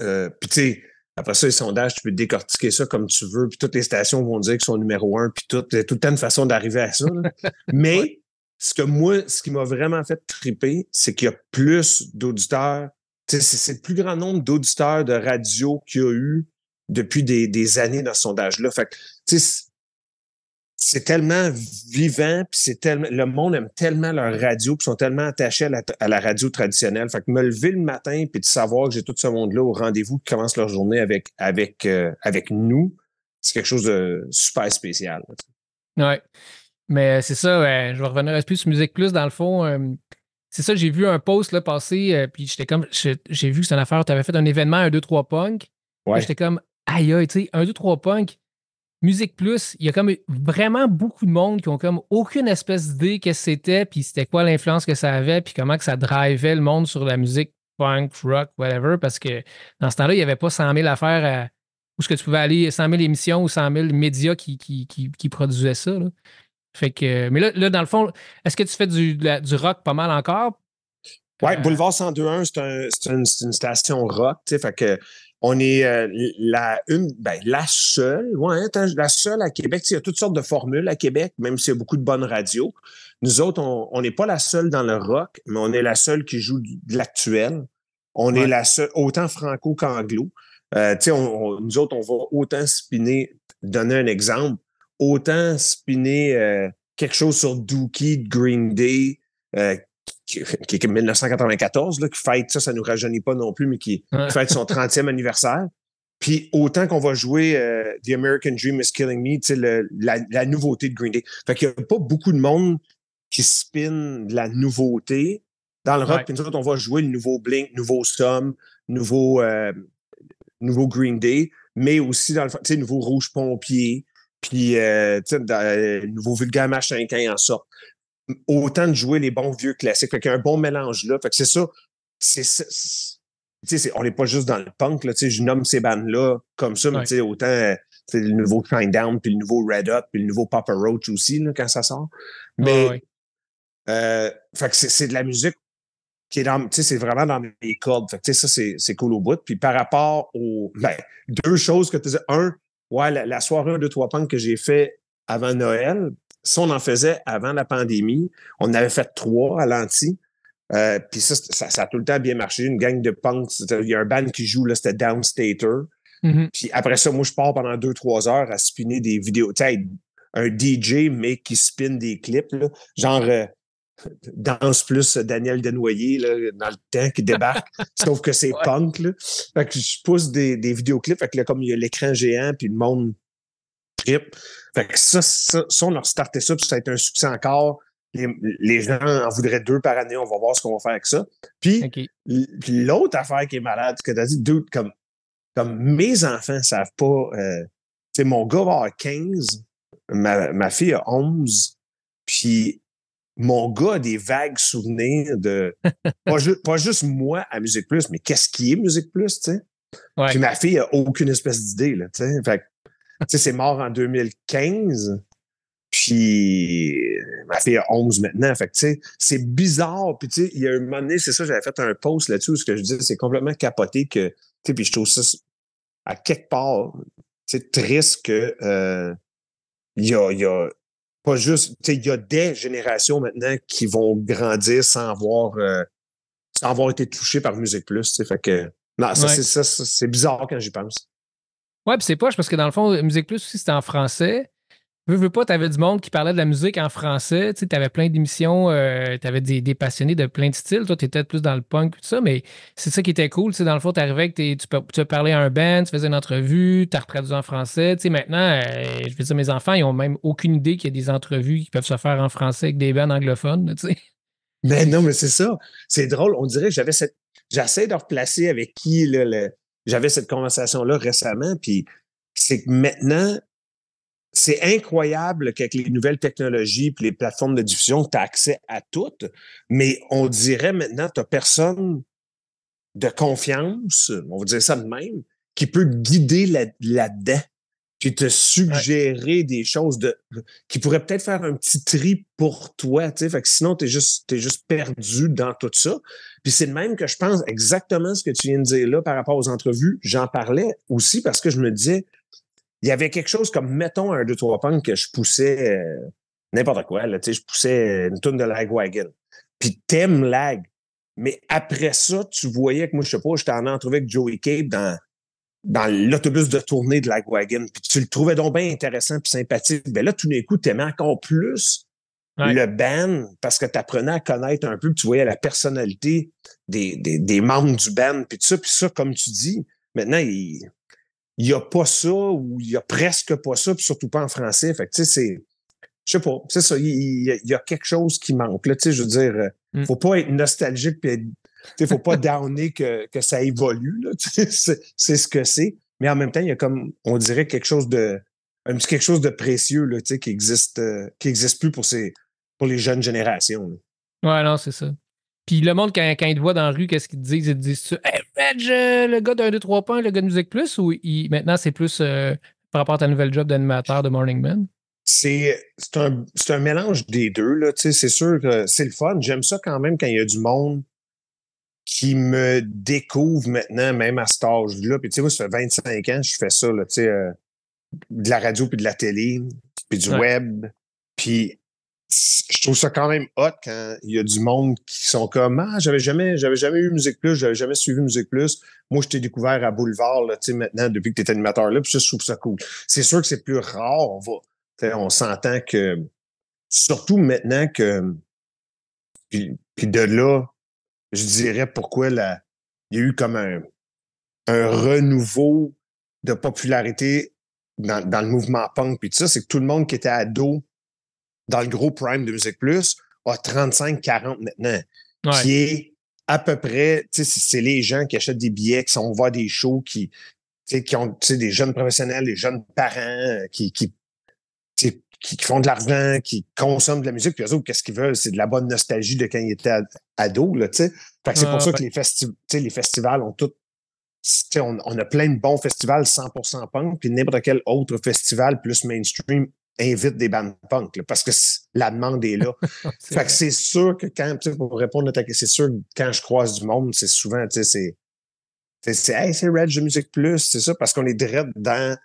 euh, puis tu sais, après ça, les sondages, tu peux décortiquer ça comme tu veux, puis toutes les stations vont dire qu'ils sont numéro un, puis tout, il y a tout le temps une façon d'arriver à ça. là. *laughs* Mais ce que moi, ce qui m'a vraiment fait triper, c'est qu'il y a plus d'auditeurs. C'est le plus grand nombre d'auditeurs de radio qu'il y a eu depuis des, des années dans ce sondage-là. Fait que, tu sais, c'est- tellement vivant, puis c'est tellement, le monde aime tellement leur radio, puis sont tellement attachés à la, à la radio traditionnelle. Fait que me lever le matin, puis de savoir que j'ai tout ce monde-là au rendez-vous qui commence leur journée avec, avec, euh, avec nous, c'est quelque chose de super spécial. Ouais. Mais euh, c'est ça, ouais, je vais revenir un peu sur Musique Plus. Dans le fond, euh, c'est ça, j'ai vu un post là, passer, euh, puis j'étais comme, j'ai vu que c'est une affaire, tu avais fait un événement, un 2-3 punk. Ouais. J'étais comme, aïe, aïe, tu sais, un 2-3 punk, Musique Plus, il y a comme vraiment beaucoup de monde qui ont comme aucune espèce d'idée qu'est-ce que c'était, puis c'était quoi l'influence que ça avait, puis comment que ça drivait le monde sur la musique punk, rock, whatever, parce que dans ce temps-là, il n'y avait pas 100 000 affaires à, où est-ce que tu pouvais aller, 100 000 émissions ou 100 000 médias qui, qui, qui, qui produisaient ça. là. Fait que, mais là, là, dans le fond, est-ce que tu fais du, la- du rock pas mal encore? Ouais, Euh, Boulevard 102.1, c'est un, une, c'est une station rock, tu sais, fait que on est euh, la une, ben, la seule, ouais, attends, la seule à Québec. Il y a toutes sortes de formules à Québec, même s'il y a beaucoup de bonnes radios. Nous autres, on n'est pas la seule dans le rock, mais on est la seule qui joue de l'actuel. On Ouais. est la seule, autant franco qu'anglo. Euh, on- on- nous autres, on va autant spinner, donner un exemple, autant spinner euh, quelque chose sur Dookie de Green Day, euh, qui, qui est 1994, là, qui fête ça, ça nous rajeunit pas non plus, mais qui, Ouais. qui fête son 30e anniversaire. Puis autant qu'on va jouer euh, The American Dream is Killing Me, tu sais, le- la, la nouveauté de Green Day. Fait qu'il n'y a pas beaucoup de monde qui spin de la nouveauté. Dans le rock, Ouais. puis nous autres, on va jouer le nouveau Blink, nouveau Sum, nouveau, euh, nouveau Green Day, mais aussi dans le sais, nouveau Rouge Pompier, puis euh, dans, euh, nouveau Vulgaire Machin quand il en sort autant de jouer les bons vieux classiques. Fait qu'il y a un bon mélange là. Fait que c'est ça. C'est, c'est- on n'est pas juste dans le punk, là, tu sais, je nomme ces bandes-là comme ça, mais Ouais. tu sais, autant sais, le nouveau Down, puis le nouveau Red Hot, puis le nouveau Papa Roach aussi, là, quand ça sort. Mais, Ouais, ouais. euh, fait que c'est c'est de la musique qui est dans, tu sais, c'est vraiment dans mes cordes. Fait que, ça, c'est c'est cool au bout. Puis par rapport aux, ben, deux choses que tu disais. Un, ouais, la, la soirée 1, 2, 3 punk que j'ai fait avant Noël, ça, on en faisait avant la pandémie. On en avait fait trois à l'anti. Euh, puis ça, ça, ça a tout le temps bien marché. Une gang de punk. Il y a un band qui joue, là, c'était Downstater. Mhm. Puis après ça, moi, je pars pendant deux, trois heures à spinner des vidéos. Tu un DJ, mais qui spin des clips, là, genre euh, Danse plus Daniel Desnoyers, là, dans le temps, qui débarque. *laughs* sauf que c'est Ouais. punk, là. Fait que je pousse des, des vidéoclips. Fait que là, comme il y a l'écran géant, puis le monde trip. Fait que ça, ça, ça, on a restarté ça, puis ça a été un succès encore. Les, les gens en voudraient deux par année. On va voir ce qu'on va faire avec ça. Puis, OK. L- Puis l'autre affaire qui est malade, que tu as dit, dude, comme, comme mes enfants ne savent pas, euh, tu sais, mon gars va avoir 15, ma, ma fille a 11, puis mon gars a des vagues souvenirs de, *laughs* pas, ju- pas juste moi à Musique Plus, mais qu'est-ce qui est Musique Plus, tu sais? Ouais. Puis ma fille a aucune espèce d'idée, là, tu sais? Fait sais, c'est mort en 2015. Puis ma fille a 11 maintenant. Fait que, tu sais, c'est bizarre. Puis, tu sais, il y a un moment donné, c'est ça, j'avais fait un post là-dessus où ce que je disais, c'est complètement capoté que, tu sais, puis je trouve ça à quelque part, triste que, euh, il y a, il y a pas juste, tu sais, il y a des générations maintenant qui vont grandir sans avoir, euh, sans avoir été touchées par Musique Plus, tu sais. Fait que, non, ça, Ouais. c'est ça, ça, c'est bizarre quand j'y pense. Ouais, puis c'est poche parce que dans le fond, Musique Plus aussi, c'était en français. Veux, veux pas, t'avais du monde qui parlait de la musique en français. Tu sais, t'avais plein d'émissions, euh, t'avais des, passionnés de plein de styles. Toi, t'étais plus dans le punk, tout ça, mais c'est ça qui était cool. Dans le fond, t'arrivais que tu, tu parlais à un band, tu faisais une entrevue, t'as retraduit en français. Maintenant, euh, je veux dire, mes enfants, ils ont même aucune idée qu'il y a des entrevues qui peuvent se faire en français avec des bands anglophones. Mais non, mais c'est ça. C'est drôle. On dirait que j'avais cette. J'essaie de replacer avec qui là, le- j'avais cette conversation-là récemment. Puis c'est que maintenant, c'est incroyable qu'avec les nouvelles technologies puis les plateformes de diffusion, tu as accès à toutes. Mais on dirait maintenant, tu n'as personne de confiance, on va dire ça de même, qui peut guider là- là-dedans. Puis te suggérer des choses de, qui pourraient peut-être faire un petit tri pour toi. tu sais. Fait que sinon, tu es juste, t'es juste perdu dans tout ça. Puis c'est de même que je pense exactement ce que tu viens de dire là par rapport aux entrevues. J'en parlais aussi parce que je me disais, il y avait quelque chose comme, mettons, un 2 3 punk que je poussais euh, n'importe quoi. Là, tu sais, je poussais une tonne de Lagwagon. Puis t'aimes Lag. Mais après ça, tu voyais que moi, je sais pas, j'étais en entrevue avec Joey Cape dans, dans l'autobus de tournée de Lagwagon. Puis tu le trouvais donc bien intéressant puis sympathique. Ben là, tout d'un coup, t'aimais encore plus Ouais. le band parce que tu apprenais à connaître un peu, puis tu voyais la personnalité des, des, des membres du band, puis tout ça. Puis ça, comme tu dis, maintenant, il n'y a pas ça ou il y a presque pas ça, puis surtout pas en français. Fait que, tu sais, c'est... Je sais pas, c'est ça, il, y a quelque chose qui manque. Là, tu sais, je veux dire, Mm. faut pas être nostalgique, puis être- tu sais, faut pas downer que, que ça évolue. *laughs* C'est, ce que c'est. Mais en même temps, il y a comme, on dirait quelque chose de, un petit quelque chose de précieux là, qui existe, euh, qui existe plus pour ces, pour les jeunes générations. là. Ouais, non, c'est ça. Puis le monde, quand, quand ils te voient dans la rue, qu'est-ce qu'ils te disent? Ils te disent Hey, Reg, euh, le gars d'un 2, 3 points, le gars de Musique Plus, ou il- maintenant c'est plus euh, par rapport à ta nouvelle job d'animateur de Morning Man? C'est, un, un mélange des deux. C'est sûr que c'est le fun. J'aime ça quand même quand il y a du monde qui me découvre maintenant, même à cet âge-là. Puis tu sais, moi, ça fait 25 ans que je fais ça, là, tu sais, euh, de la radio puis de la télé, puis du Ouais. web. Puis je trouve ça quand même hot quand il y a du monde qui sont comme Ah, j'avais jamais, j'avais jamais eu Musique Plus, j'avais jamais suivi Musique Plus. Moi, je t'ai découvert à Boulevard, là, tu sais, maintenant, depuis que tu es animateur là, puis ça, je trouve ça cool. C'est sûr que c'est plus rare, on va. tu sais, On s'entend que surtout maintenant que puis, puis de là, je dirais pourquoi la, il y a eu comme un, un renouveau de popularité dans, dans le mouvement punk. Puis tout ça, c'est que tout le monde qui était ado dans le gros prime de Musique Plus a 35-40 maintenant, Ouais. qui est à peu près, tu sais, c'est- les gens qui achètent des billets, qui sont voir des shows, qui, tu sais, qui ont tu sais, des jeunes professionnels, des jeunes parents, euh, qui, qui qui, qui font de l'argent, qui consomment de la musique, puis eux autres, qu'est-ce qu'ils veulent? C'est de la bonne nostalgie de quand ils étaient ad- ados, là, tu sais. Fait que c'est Ah, pour ça ouais. que les, festi- tu sais, les festivals ont tout. tu sais, On, on a plein de bons festivals 100% punk, puis n'importe quel autre festival plus mainstream invite des bandes punk, là, parce que la demande est là. *laughs* Fait que c'est sûr que quand, tu sais, pour répondre à ta question, c'est sûr que quand je croise du monde, c'est souvent, tu sais, c'est. C'est, c'est, hey, c'est Reg de Musique Plus, c'est ça, parce qu'on est direct dans,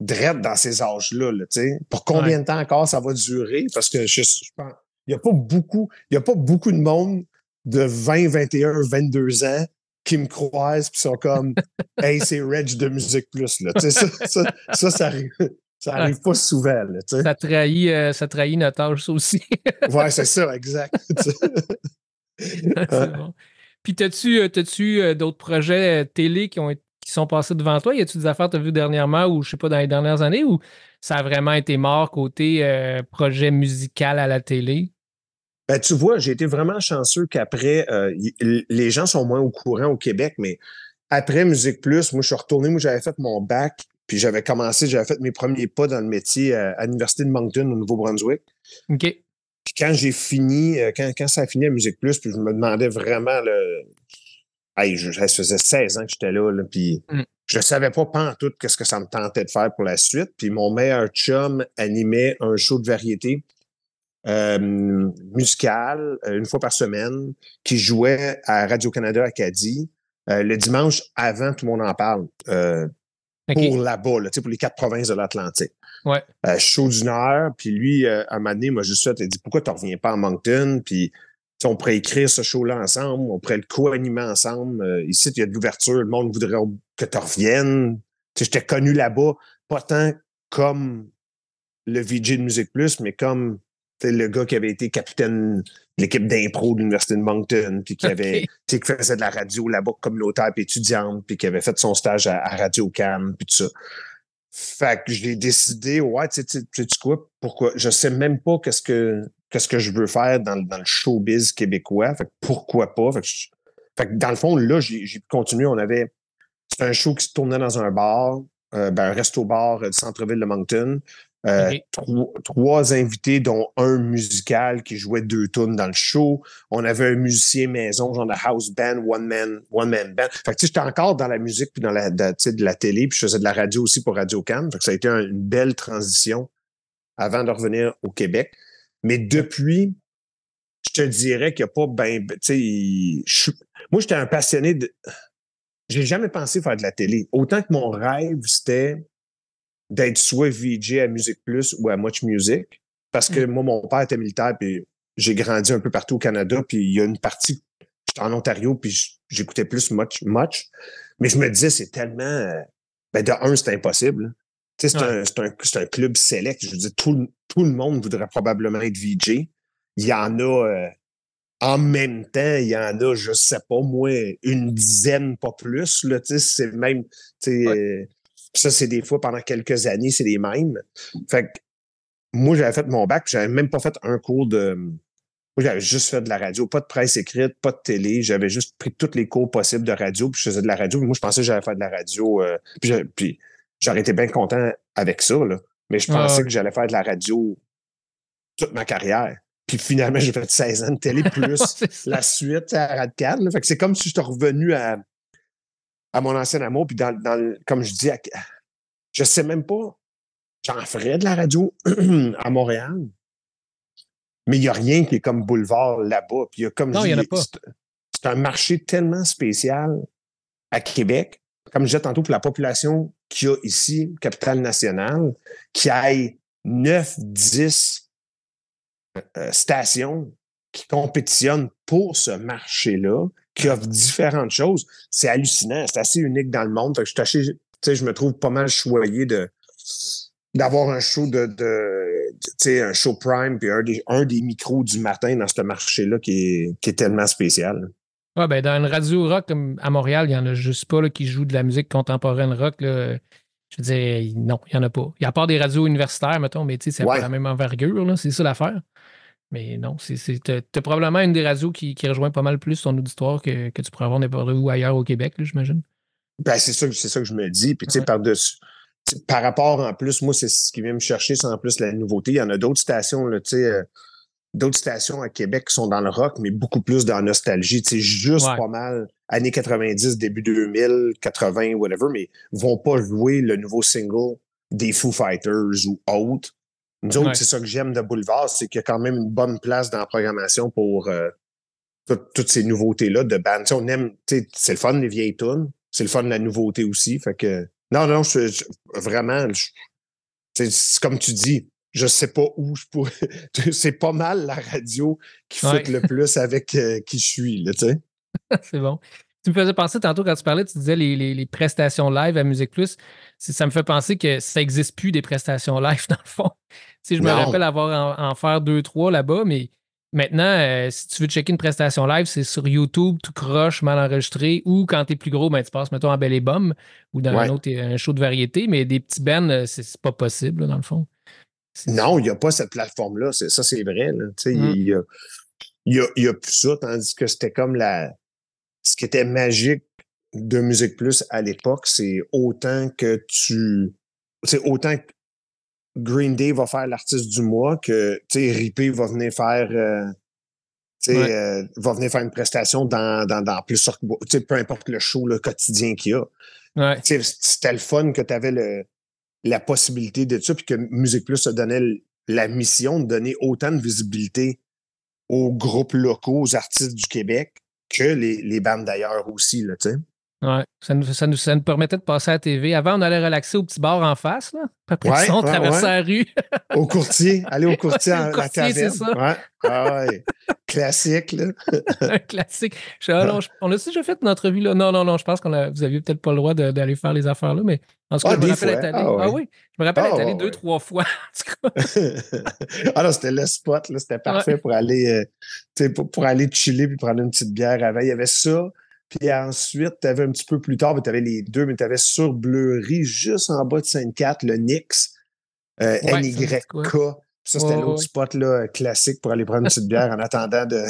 direct dans ces âges-là, là, tu sais. Pour combien de temps encore ça va durer? Parce que je, je pense, il n'y a pas beaucoup, il y a pas beaucoup de monde de 20, 21, 22 ans qui me croisent puis sont comme, *laughs* hey, c'est Reg de Musique Plus, là. Ça, ça, ça, ça arrive, ça arrive pas souvent, là. Ça trahit, euh, ça trahit notre âge, ça aussi. *laughs* Ouais, c'est ça, exact. *laughs* C'est bon. Puis, t'as-tu, euh, euh, d'autres projets télé qui, ont, été- qui sont passés devant toi? Y a-tu des affaires que tu as vues dernièrement ou, je sais pas, dans les dernières années ou ça a vraiment été mort côté euh, projet musical à la télé? Ben, tu vois, j'ai été vraiment chanceux qu'après, euh, les gens sont moins au courant au Québec, mais après Musique Plus, moi, je suis retourné, moi, j'avais fait mon bac, puis j'avais commencé, j'avais fait mes premiers pas dans le métier euh, à l'Université de Moncton, au Nouveau-Brunswick. OK. Puis quand j'ai fini, quand, quand ça a fini à Musique Plus, puis je me demandais vraiment, le... hey, je, ça faisait 16 ans que j'étais là, là, puis Mm. je ne savais pas pas en tout qu'est-ce que ça me tentait de faire pour la suite. Puis mon meilleur chum animait un show de variété euh, musical euh, une fois par semaine qui jouait à Radio-Canada Acadie euh, le dimanche avant Tout le monde en parle euh, pour là-bas, là, pour les quatre provinces de l'Atlantique. Ouais. Show d'une heure, puis lui, euh, un moment donné, il m'a juste fait, il dit, pourquoi tu reviens pas à Moncton? Puis, on pourrait écrire ce show-là ensemble, on pourrait le co-animer ensemble. Euh, ici, il y a de l'ouverture, le monde voudrait que tu reviennes. J'étais connu là-bas, pas tant comme le VJ de Musique Plus, mais comme le gars qui avait été capitaine de l'équipe d'impro de l'Université de Moncton, puis qui avait, qui faisait de la radio là-bas communautaire puis étudiante, puis qui avait fait son stage à, à Radio Cam, puis tout ça. Fait que j'ai décidé, ouais, tu sais, tu sais tu quoi, pourquoi? Je sais même pas qu'est-ce que, qu'est-ce que je veux faire dans, le- dans le showbiz québécois. Fait que pourquoi pas? Fait que, je- fait que dans le fond, là, j'ai continuer. On avait, un show qui se tournait dans un bar, euh, ben, un resto-bar euh, du centre-ville de Moncton. Euh, trois, trois invités, dont un musical qui jouait deux tunes dans le show. On avait un musicien maison, genre de house band, one man, one man band. Fait que tu sais, j'étais encore dans la musique puis dans la, de, tu sais, de la télé, puis je faisais de la radio aussi pour Radio Cannes. Fait que ça a été un- une belle transition avant de revenir au Québec. Mais depuis, je te dirais qu'il n'y a pas ben, tu sais, je moi j'étais un passionné de. J'ai jamais pensé faire de la télé. Autant que mon rêve, c'était d'être soit VJ à Musique Plus ou à Much Music. Parce que moi, mon père était militaire, puis j'ai grandi un peu partout au Canada, puis il y a une partie, j'étais en Ontario, puis j'écoutais plus Much, Much. Mais je me disais, c'est tellement. euh, Ben, de un, c'est impossible. C'est Ouais. un, un, club select. Je veux dire, tout, le- tout le monde voudrait probablement être VJ. Il y en a. euh, en même temps, il y en a, je sais pas, moi, une dizaine, pas plus. Là, c'est même. euh, ça, c'est des fois pendant quelques années, c'est les mêmes. Fait que moi, j'avais fait mon bac, puis j'avais même pas fait un cours de. Moi, j'avais juste fait de la radio, pas de presse écrite, pas de télé. J'avais juste pris tous les cours possibles de radio, puis je faisais de la radio. Moi, je pensais que j'allais faire de la radio. euh, puis puis j'aurais été bien content avec ça, là. Mais je Ah, pensais que j'allais faire de la radio toute ma carrière. Puis finalement, j'ai fait 16 ans de télé *laughs* plus la suite à Radcan. là. Fait que c'est comme si j'étais revenu à, à mon ancien amour. Puis dans, dans comme je dis, à- je sais même pas. J'en ferais de la radio *clears throat* à Montréal. Mais il n'y a rien qui est comme boulevard là-bas. Puis il y a comme Non, il y en a pas. c'est- C'est un marché tellement spécial à Québec. Comme je disais tantôt, pour la population qu'il y a ici, capitale nationale, qui aille 9, 10 euh, stations qui compétitionnent pour ce marché-là, qui offrent différentes choses. C'est hallucinant. C'est assez unique dans le monde. Fait que je, assez- je me trouve pas mal choyé de d'avoir un show de, de sais, un show prime puis un des, un des micros du matin dans ce marché-là qui est, qui est tellement spécial. Ouais, ben, dans une radio rock comme à Montréal, il n'y en a juste pas là, qui jouent de la musique contemporaine rock. Là. Je veux dire, non, il n'y en a pas. Il y a à part des radios universitaires, mettons, mais tu sais, c'est Ouais. pas la même envergure, c'est ça l'affaire. Mais non, c'est, probablement une des radios qui, qui rejoint pas mal plus ton auditoire que, que tu pourrais avoir n'importe où ailleurs au Québec, j'imagine. Ben, c'est ça, ça que je me dis. Puis, tu sais, Ouais. par-dessus, tu par rapport en plus, moi, c'est ce qui vient me chercher, c'est en plus la nouveauté. Il y en a d'autres stations, tu sais, euh, d'autres stations à Québec qui sont dans le rock, mais beaucoup plus dans la nostalgie. Sais, juste Ouais. pas mal, années 90, début 2000, 80, whatever, mais vont pas jouer le nouveau single des Foo Fighters ou autres. Nous autres, Ouais. c'est ça que j'aime de Boulevard, c'est qu'il y a quand même une bonne place dans la programmation pour euh, tout- toutes ces nouveautés-là de bandes. On aime, c'est le fun les vieilles tunes, c'est le fun la nouveauté aussi. Fait que non, non, je, je- vraiment, je- c'est comme tu dis, je sais pas où je pourrais. *laughs* c'est pas mal la radio qui Ouais. fit le plus avec euh, qui je suis, là, tu sais. *laughs* c'est bon. Tu me faisais penser tantôt quand tu parlais, tu disais les, les- les prestations live à Musique Plus. Ça me fait penser que ça n'existe plus des prestations *laughs* live dans le fond. Tu sais, je me rappelle avoir en, en faire deux, trois là-bas, mais maintenant, euh, si tu veux checker une prestation live, c'est sur YouTube, tout croche, mal enregistré, ou quand t'es plus gros, ben, tu passes, mettons, en Belle et Bomme ou dans Ouais. un autre un show de variété, mais des petits bands, euh, c'est c'est pas possible, là, dans le fond. Non, il n'y a pas cette plateforme-là. Ça, c'est vrai. Là. Tu sais, Mm. Il y, a, y, a, il y a plus ça, tandis que c'était comme la. Ce qui était magique de Musique Plus à l'époque, c'est autant que tu. C'est autant que Green Day va faire l'artiste du mois que Rippé va venir faire. euh, Ouais. euh, va venir faire une prestation dans, dans, dans plus sur- tu sais, peu importe le show le quotidien qu'il y a. Ouais. C'était le fun que tu avais le, la possibilité de ça, puis que Musique Plus se donnait la mission de donner autant de visibilité aux groupes locaux, aux artistes du Québec, que les, les bandes d'ailleurs aussi, là, tu sais. Ouais, ça nous, ça, nous, ça nous permettait de passer à la TV. Avant, on allait relaxer au petit bar en face, là. Après Ouais, on ouais, traversait ouais. la rue. *laughs* Au courtier, aller au courtier à *laughs* Au la taverne. ça. Ouais. Ah. Classique, là. *laughs* un classique. Je ah non, je- on a déjà fait une entrevue là. Non, non, non, je pense qu'on vous aviez peut-être pas le droit d'aller faire les affaires là, mais en tout cas, Ah, je me rappelle être allé. Ah, oui, je me rappelle Ah, être allé ouais, deux, trois fois. En ah non, c'était le spot, là. C'était parfait pour aller, euh, pour aller chiller puis prendre une petite bière avant. Il y avait ça. Puis ensuite, tu avais un petit peu plus tard, tu avais les deux, mais tu avais sur Bleury, juste en bas de Sainte-Cat, le Nix, euh, Ouais, NYK. Ça, c'était Ouais, l'autre ouais. spot là, classique pour aller prendre une petite bière en *laughs* attendant de.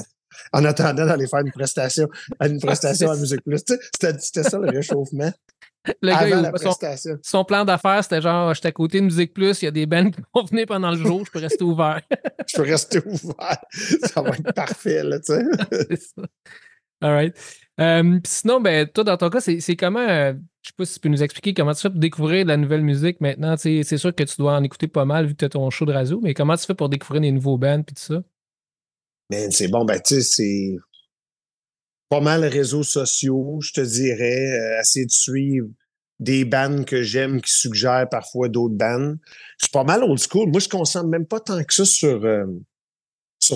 En attendant d'aller faire une prestation, à une prestation à Musique Plus. C'était ça le *laughs* réchauffement. le gars, avant il- la son, prestation. son plan d'affaires, c'était genre, j'étais à côté de Musique Plus, il y a des bands qui vont venir pendant le jour, je peux rester ouvert. Je peux rester ouvert. Ça va être parfait, là, tu sais. *laughs* c'est ça. All right. Euh, sinon, ben, toi, dans ton cas, c'est c'est comment, euh, je sais pas si tu peux nous expliquer comment tu fais pour découvrir de la nouvelle musique maintenant. C'est sûr que tu dois en écouter pas mal vu que tu as ton show de radio, mais comment tu fais pour découvrir des nouveaux bands puis tout ça? Mais c'est bon, ben, tu sais, c'est pas mal réseaux sociaux, je te dirais. euh, essayer de suivre des bands que j'aime qui suggèrent parfois d'autres bands. Suis pas mal old school. Moi, je consomme même pas tant que ça sur, euh,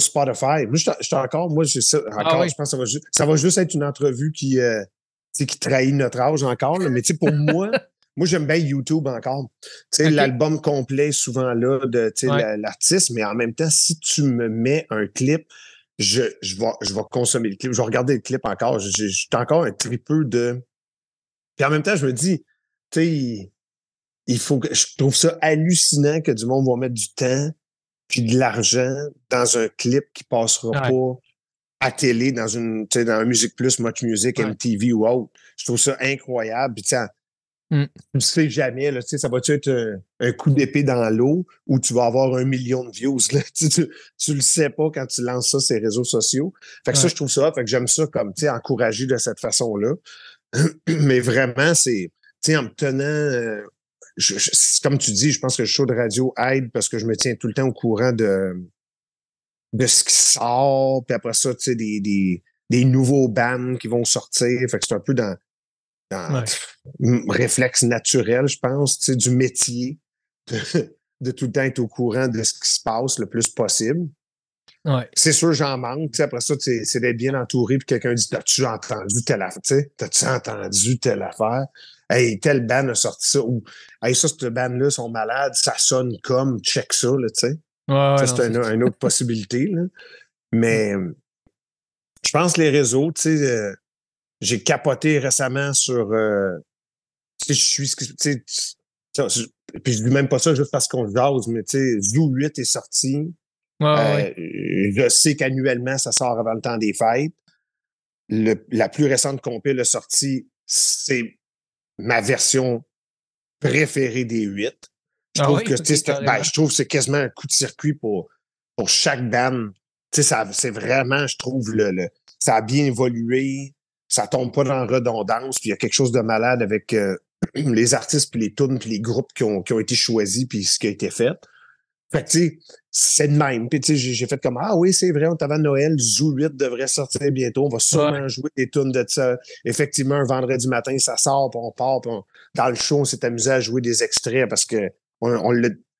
sur Spotify. Moi, je suis- je encore, moi, j'ai ça, encore, oui. je pense que ça va, ça va juste être une entrevue qui, euh, qui trahit notre âge encore. là. Mais tu sais, pour *laughs* moi, moi, j'aime bien YouTube encore. Tu sais, Ok. l'album complet, est souvent là, de Ouais. l'artiste, mais en même temps, si tu me mets un clip, je, je, vais, je vais consommer le clip, je vais regarder le clip encore. Je, je- je suis encore un tripeux de. Puis en même temps, je me dis, tu sais, il faut que. Je trouve ça hallucinant que du monde va mettre du temps puis de l'argent dans un clip qui passera Ouais. pas à télé, dans une, tu sais, dans un Musique Plus, Much Music, Ouais. MTV ou autre. Je trouve ça incroyable. Puis, tu sais, Mm. tu ne sais jamais, là, tu sais, ça va-tu être un, un coup d'épée dans l'eau ou tu vas avoir un million de views? Là? *laughs* Tu, tu, tu le sais pas quand tu lances ça sur les réseaux sociaux. Fait que ça, je trouve ça, fait que j'aime ça comme, tu sais, encourager de cette façon-là. *clears throat* Mais vraiment, c'est, tu sais, en me tenant, euh, je- je- c'est comme tu dis, je pense que le show de radio aide parce que je me tiens tout le temps au courant de, de ce qui sort, puis après ça, tu sais, des, des, des nouveaux bands qui vont sortir. Fait que c'est un peu dans, dans Ouais. réflexe naturel, je pense, tu sais, du métier, de, de tout le temps être au courant de ce qui se passe le plus possible. Ouais. C'est sûr, j'en manque. tu sais, Après ça, c'est d'être bien entouré, puis quelqu'un dit T'as-tu entendu telle affaire? T'as-tu entendu telle affaire? Hey, telle band a sorti ça. Ou Hey, ça, cette band-là sont malades, ça sonne comme, check ça, tu sais. Ouais, ouais, Ça, c'est un- une autre *laughs* possibilité. Là. Mais euh, je pense que les réseaux, tu sais, euh, j'ai capoté récemment sur. euh, tu sais, je suis. tu sais, Puis je dis même pas ça juste parce qu'on jase, mais tu sais, Zoo 8 est sorti. Ouais, ouais, ouais. Euh, je sais qu'annuellement, ça sort avant le temps des fêtes. Le- la plus récente compile est sortie, c'est ma version préférés des huit. Je Ah trouve oui, que ben, je trouve que c'est quasiment un coup de circuit pour, pour chaque band. Tu sais, ça- c'est vraiment, je trouve, le, le- ça a bien évolué. Ça tombe pas dans la redondance. Puis il y a quelque chose de malade avec euh, *clears throat* les artistes, puis les tunes, puis les groupes qui ont, qui ont été choisis, puis ce qui a été fait. Fait que, tu sais, c'est de même. Puis, tu sais, j'ai fait comme, ah oui, c'est vrai, on est avant Noël, Zoo 8 devrait sortir bientôt. On va sûrement jouer des tunes de ça. Effectivement, un vendredi matin, ça sort, puis on part, puis on- dans le show, on s'est amusé à jouer des extraits parce que on,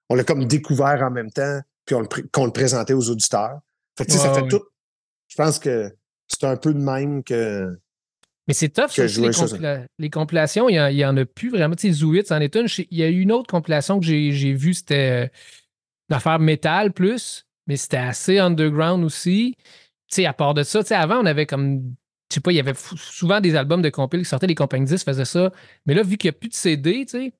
on l'a comme découvert en même temps, puis on qu'on le présentait aux auditeurs. Fait que, tu sais, ça fait tout. Je pense que c'est un peu de même que. Mais c'est tough, que les, compila- les compilations, il n'y en, a plus vraiment. Tu sais, Zoo 8, c'en est une. Il y a eu une autre compilation que j'ai vue, c'était euh, affaire métal plus, mais c'était assez underground aussi. Tu sais, à part de ça, tu sais, avant, on avait comme. Je sais pas, il y avait souvent des albums de compil qui sortaient, les compagnies 10 faisaient ça. Mais là, vu qu'il n'y a plus de CD, tu sais,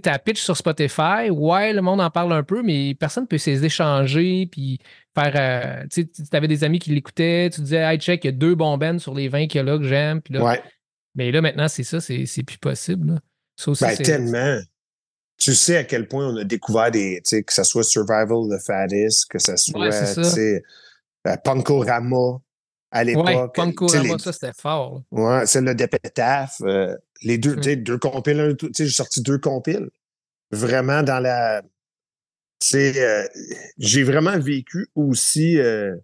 tu sais, pitch sur Spotify, ouais, le monde en parle un peu, mais personne ne peut s'échanger échanger, puis faire. euh, tu sais, tu avais des amis qui l'écoutaient, tu disais, hey, check, il y a deux bons bands sur les 20 qu'il y a là que j'aime, puis là, Ouais. mais là, maintenant, c'est ça, c'est plus possible. là. Ça aussi, Ben, tellement. Tu sais à quel point on a découvert des. Tu sais, que ce soit Survival the Fattest, que ce soit. Ouais, tu sais, euh, Punkorama à Ouais, l'époque. Punkorama, Tu sais, les- ça, c'était fort. là. Ouais, celle de Depetaf. euh, les deux, Mm. tu sais, deux compiles. un- Tu sais, j'ai sorti deux compiles. Vraiment dans la. Tu sais, euh, j'ai vraiment vécu aussi euh,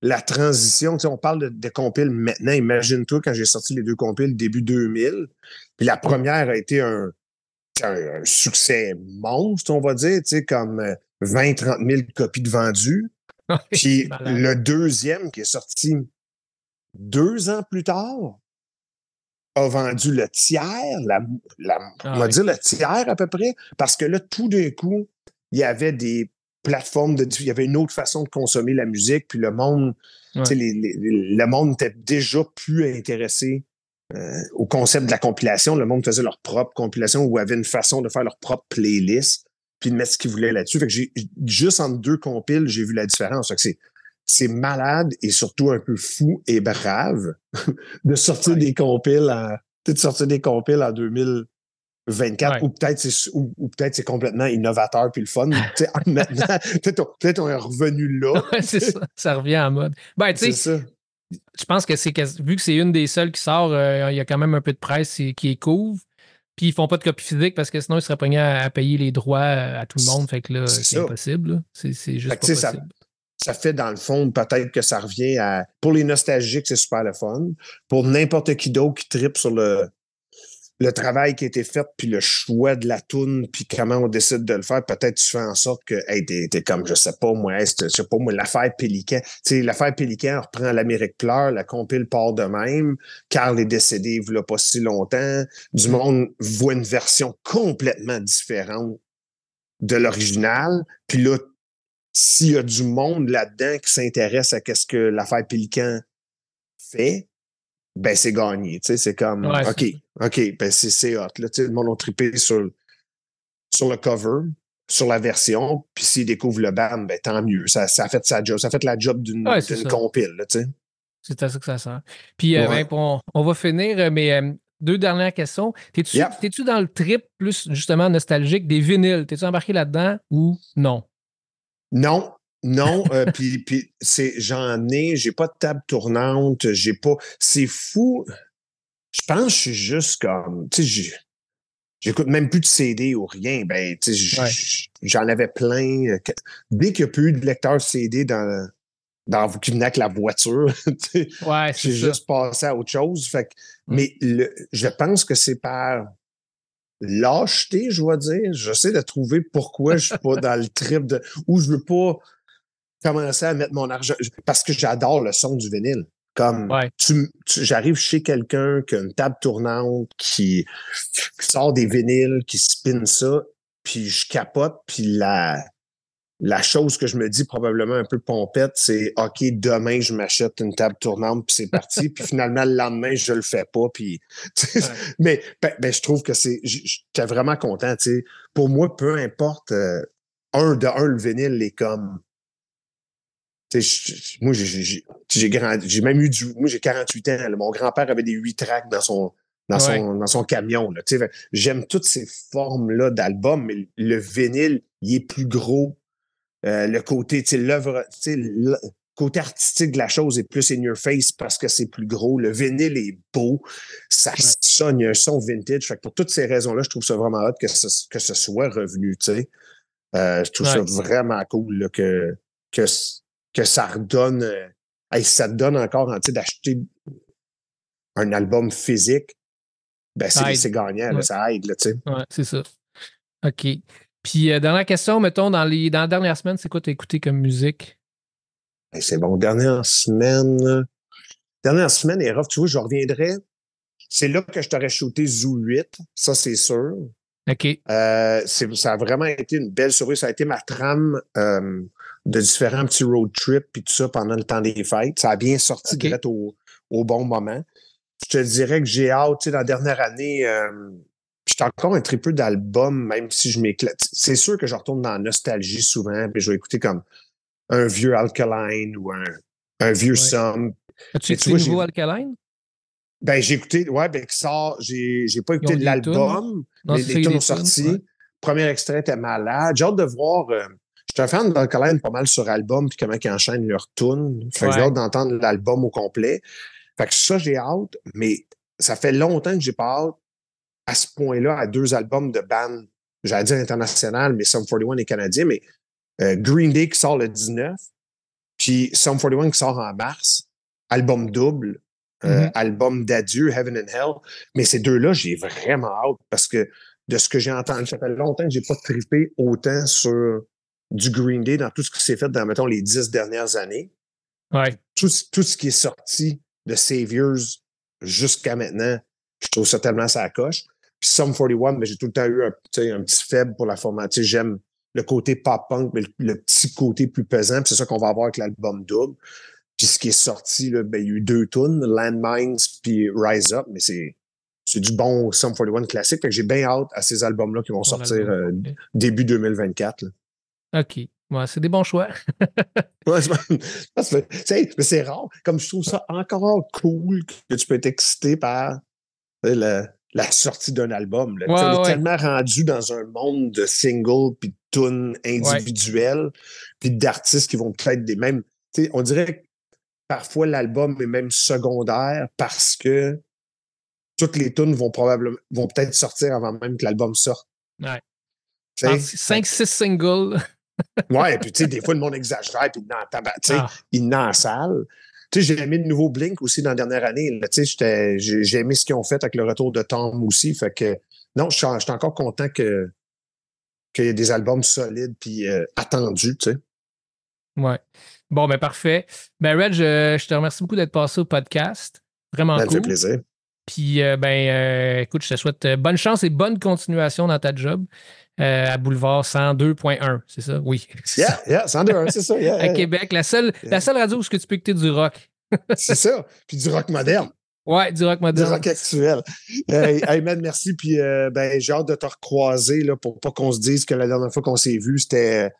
la transition. Tu sais, on parle de, de compiles maintenant. Imagine-toi quand j'ai sorti les deux compiles début 2000. Puis la première a été un, un, un succès monstre, on va dire, tu sais, comme euh, 20-30 000 copies de vendues. *laughs* Puis le deuxième qui est sorti deux ans plus tard a vendu le tiers, la, la- Ah on va oui. dire le tiers à peu près, parce que là, tout d'un coup, il y avait des plateformes de il y avait une autre façon de consommer la musique, puis le monde, Ouais. les- les- le monde était déjà plus intéressé euh, au concept de la compilation. Le monde faisait leur propre compilation ou avait une façon de faire leur propre playlist, puis de mettre ce qu'ils voulaient là-dessus. Fait que j'ai juste entre deux compiles, j'ai vu la différence. Fait que c'est c'est malade et surtout un peu fou et brave *laughs* de sortir Ouais. des compiles en, de sortir des compiles en 2024 Ouais. ou peut-être c'est ou, ou peut-être c'est complètement innovateur puis le fun. *laughs* Maintenant, peut-être on, peut-être on est revenu là. Ouais, c'est ça, ça revient en mode. Ben, tu sais. Je pense que c'est vu que c'est une des seules qui sort, euh, il y a quand même un peu de presse qui les couvre. Puis ils font pas de copie physique parce que sinon ils seraient pognés à, à payer les droits euh, à tout le monde. Fait que là, C'est impossible. C'est juste pas ça- ça fait dans le fond, peut-être que ça revient à. Pour les nostalgiques, c'est super le fun. Pour n'importe qui d'autre qui tripe sur le, le travail qui a été fait, puis le choix de la toune, puis comment on décide de le faire, peut-être tu fais en sorte que, hey, t'es, t'es comme, je sais pas, moi, hey, c'est- je sais pas, moi, l'affaire Pélican. Tu sais, l'affaire Pélican reprend l'Amérique pleure, la compile part de même. Carl est décédé il y a pas si longtemps. Du monde voit une version complètement différente de l'original. Puis là, s'il y a du monde là-dedans qui s'intéresse à qu'est-ce que l'affaire Pélican fait, ben c'est gagné. Tu sais, c'est comme Ouais, OK, OK, ben c'est, hot. Là, le monde a trippé sur, sur le cover, sur la version, puis s'ils découvrent le band, ben tant mieux. Ça, ça a fait sa job. Ça a fait la job d'une, Ouais, compile, là, tu sais. C'est à ça que ça sert. Puis, euh, Ouais. ben, on, on va finir, euh, mais euh, deux dernières questions. T'es-tu dans le trip plus justement nostalgique des vinyles? T'es-tu embarqué là-dedans ou non? Non, non, euh, *laughs* puis, puis c'est j'en ai, j'ai pas de table tournante, j'ai pas. C'est fou. Je pense que je suis juste comme. Tu sais, j'écoute même plus de CD ou rien. Ben, tu sais, Ouais. j'en avais plein. euh, Dès qu'il n'y a plus eu de lecteur CD dans, dans qui venait avec la voiture, *laughs* Ouais, j'ai juste passé à autre chose. Fait que- Mm. Mais le, je pense que c'est par lâcheté, je dois dire. J'essaie de trouver pourquoi je suis pas *laughs* dans le trip de. ou je veux pas commencer à mettre mon argent. Parce que j'adore le son du vinyle. Comme Ouais. tu, tu- j'arrive chez quelqu'un qui a une table tournante, qui, qui sort des vinyles, qui spin ça, puis je capote, puis la, la chose que je me dis probablement un peu pompette, c'est OK, demain, je m'achète une table tournante, puis c'est parti. *laughs* puis finalement, le lendemain, je le fais pas. Puis, Ouais. *laughs* mais ben, ben, je trouve que c'est. J'étais vraiment content. Pour moi, peu importe, euh, un de un, le vinyle est comme. Moi, j'ai- j'ai j'ai grandi. J'ai même eu du. Moi, j'ai 48 ans. là. Mon grand-père avait des 8 tracks dans son, dans, Ouais. son, dans son camion. J'aime toutes ces formes-là d'albums, mais le vinyle, il est plus gros. Euh, le côté, tu l'œuvre, tu sais, le côté artistique de la chose est plus in your face parce que c'est plus gros. Le vinyle est beau. Ça sonne, il y a un son vintage. Fait que pour toutes ces raisons-là, je trouve ça vraiment hot que ce, que ce soit revenu, tu sais. Euh, je trouve ça vraiment cool là, que, que, que ça redonne. euh, hey, ça te donne encore, sais, d'acheter un album physique, ben c'est gagnant, là, ça aide, tu sais. Ouais, c'est ça. OK. Puis, euh, dernière question, mettons, dans, les, dans la dernière semaine, c'est quoi t'as écouté comme musique? Hey, c'est bon. Dernière semaine. Dernière semaine rough. Tu vois, je reviendrai. C'est là que je t'aurais shooté Zoo 8. Ça, c'est sûr. OK. Euh, ça a vraiment été une belle surprise. Ça a été ma trame euh, de différents petits road trips puis tout ça pendant le temps des fêtes. Ça a bien sorti OK. direct au, au bon moment. Je te dirais que j'ai hâte, tu sais, dans la dernière année, euh, j'étais encore un tripeux d'albums, même si je m'éclate. C'est sûr que je retourne dans la nostalgie souvent, puis je vais écouter comme un vieux Alkaline ou un, un vieux Ouais. Sum. As-tu écouté le nouveau j'ai- Alkaline? Ben, j'ai écouté, ouais, ben, qui sort, j'ai, j'ai pas écouté l'album, les, les tunes ont sorti. ouais. Premier extrait était malade. J'ai hâte de voir. Euh, suis un fan d'Alkaline pas mal sur album puis comment ils enchaînent. Fait que j'ai hâte d'entendre l'album au complet. Fait que ça, j'ai hâte, mais ça fait longtemps que j'ai pas hâte à ce point-là à deux albums de band, j'allais dire international, mais Sum 41 est canadien, mais euh, Green Day qui sort le 19, puis Sum 41 qui sort en mars, album double, euh, Mhm. album d'adieu, Heaven and Hell. Mais ces deux-là, j'ai vraiment hâte parce que de ce que j'ai entendu, ça fait longtemps que j'ai pas trippé autant sur du Green Day dans tout ce qui s'est fait dans, mettons, les dix dernières années. Ouais. Tout, ce- tout ce qui est sorti de Saviors jusqu'à maintenant, je trouve ça tellement ça coche. Puis Sum 41, ben, j'ai tout le temps eu un, petit faible pour la format. Tu sais, J'aime le côté pop-punk, mais le, le petit côté plus pesant. Puis c'est ça qu'on va avoir avec l'album double. Puis ce qui est sorti, là, ben, il y a eu deux tunes, Landmines puis Rise Up, mais c'est c'est du bon Sum 41 classique. Fait que j'ai bien hâte à ces albums-là qui vont sortir euh, début 2024. là. OK. Ouais, c'est des bons choix. *laughs* Ouais, c'est- mais c'est rare. Comme je trouve ça encore cool que tu peux être excité par la, la sortie d'un album. là. Ouais, on est tellement rendu dans un monde de singles, puis de tunes individuelles, puis d'artistes qui vont peut-être des mêmes. On dirait que parfois l'album est même secondaire parce que toutes les tunes vont probablement vont peut-être sortir avant même que l'album sorte. Ouais. Tu sais, 5-6 singles. Ouais, puis tu sais, des fois, le monde exagère, puis il en tabac- tu sais, Ah. salle. Tu sais, j'ai aimé le nouveau Blink aussi dans la dernière année. Tu sais, j'ai aimé ce qu'ils ont fait avec le retour de Tom aussi. Fait que, non, je suis encore content que qu'il y ait des albums solides puis euh, attendus, tu sais. Ouais. Bon, ben parfait. Ben, Reg, je, je te remercie beaucoup d'être passé au podcast. Vraiment Ça me cool. fait plaisir. Puis, euh, ben, euh, écoute, je te souhaite bonne chance et bonne continuation dans ta job euh, à Boulevard 102.1, c'est ça? Oui. *laughs* Yeah, ça. yeah, 102, c'est ça. Yeah, À yeah. Québec, la seule, la seule radio où que tu peux écouter du rock. *laughs* C'est ça. Puis du rock moderne, Ouais, du rock du moderne. rock actuel. hey, hey, man, merci. Puis euh, ben, j'ai hâte de te recroiser là, pour pas qu'on se dise que la dernière fois qu'on s'est vu, c'était euh,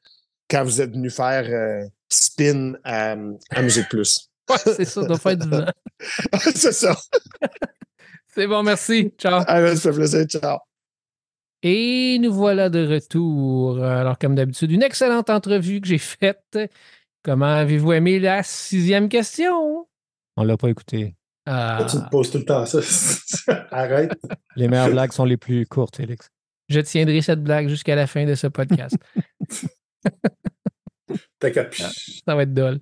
quand vous êtes venu faire euh, spin à, à Musique Plus. *laughs* Ouais, c'est ça, doit faire du vent. c'est ça. C'est bon, merci. Ciao. Ah, ben, ça fait plaisir. Ciao. Et nous voilà de retour. Alors, comme d'habitude, une excellente entrevue que j'ai faite. Comment avez-vous aimé la sixième question? On l'a pas écouté. Ah, Tu te poses tout le temps ça. *laughs* Arrête. Les meilleures blagues sont les plus courtes, Félix. je tiendrai cette blague jusqu'à la fin de ce podcast. *laughs* T'as capi. Ça va être dole.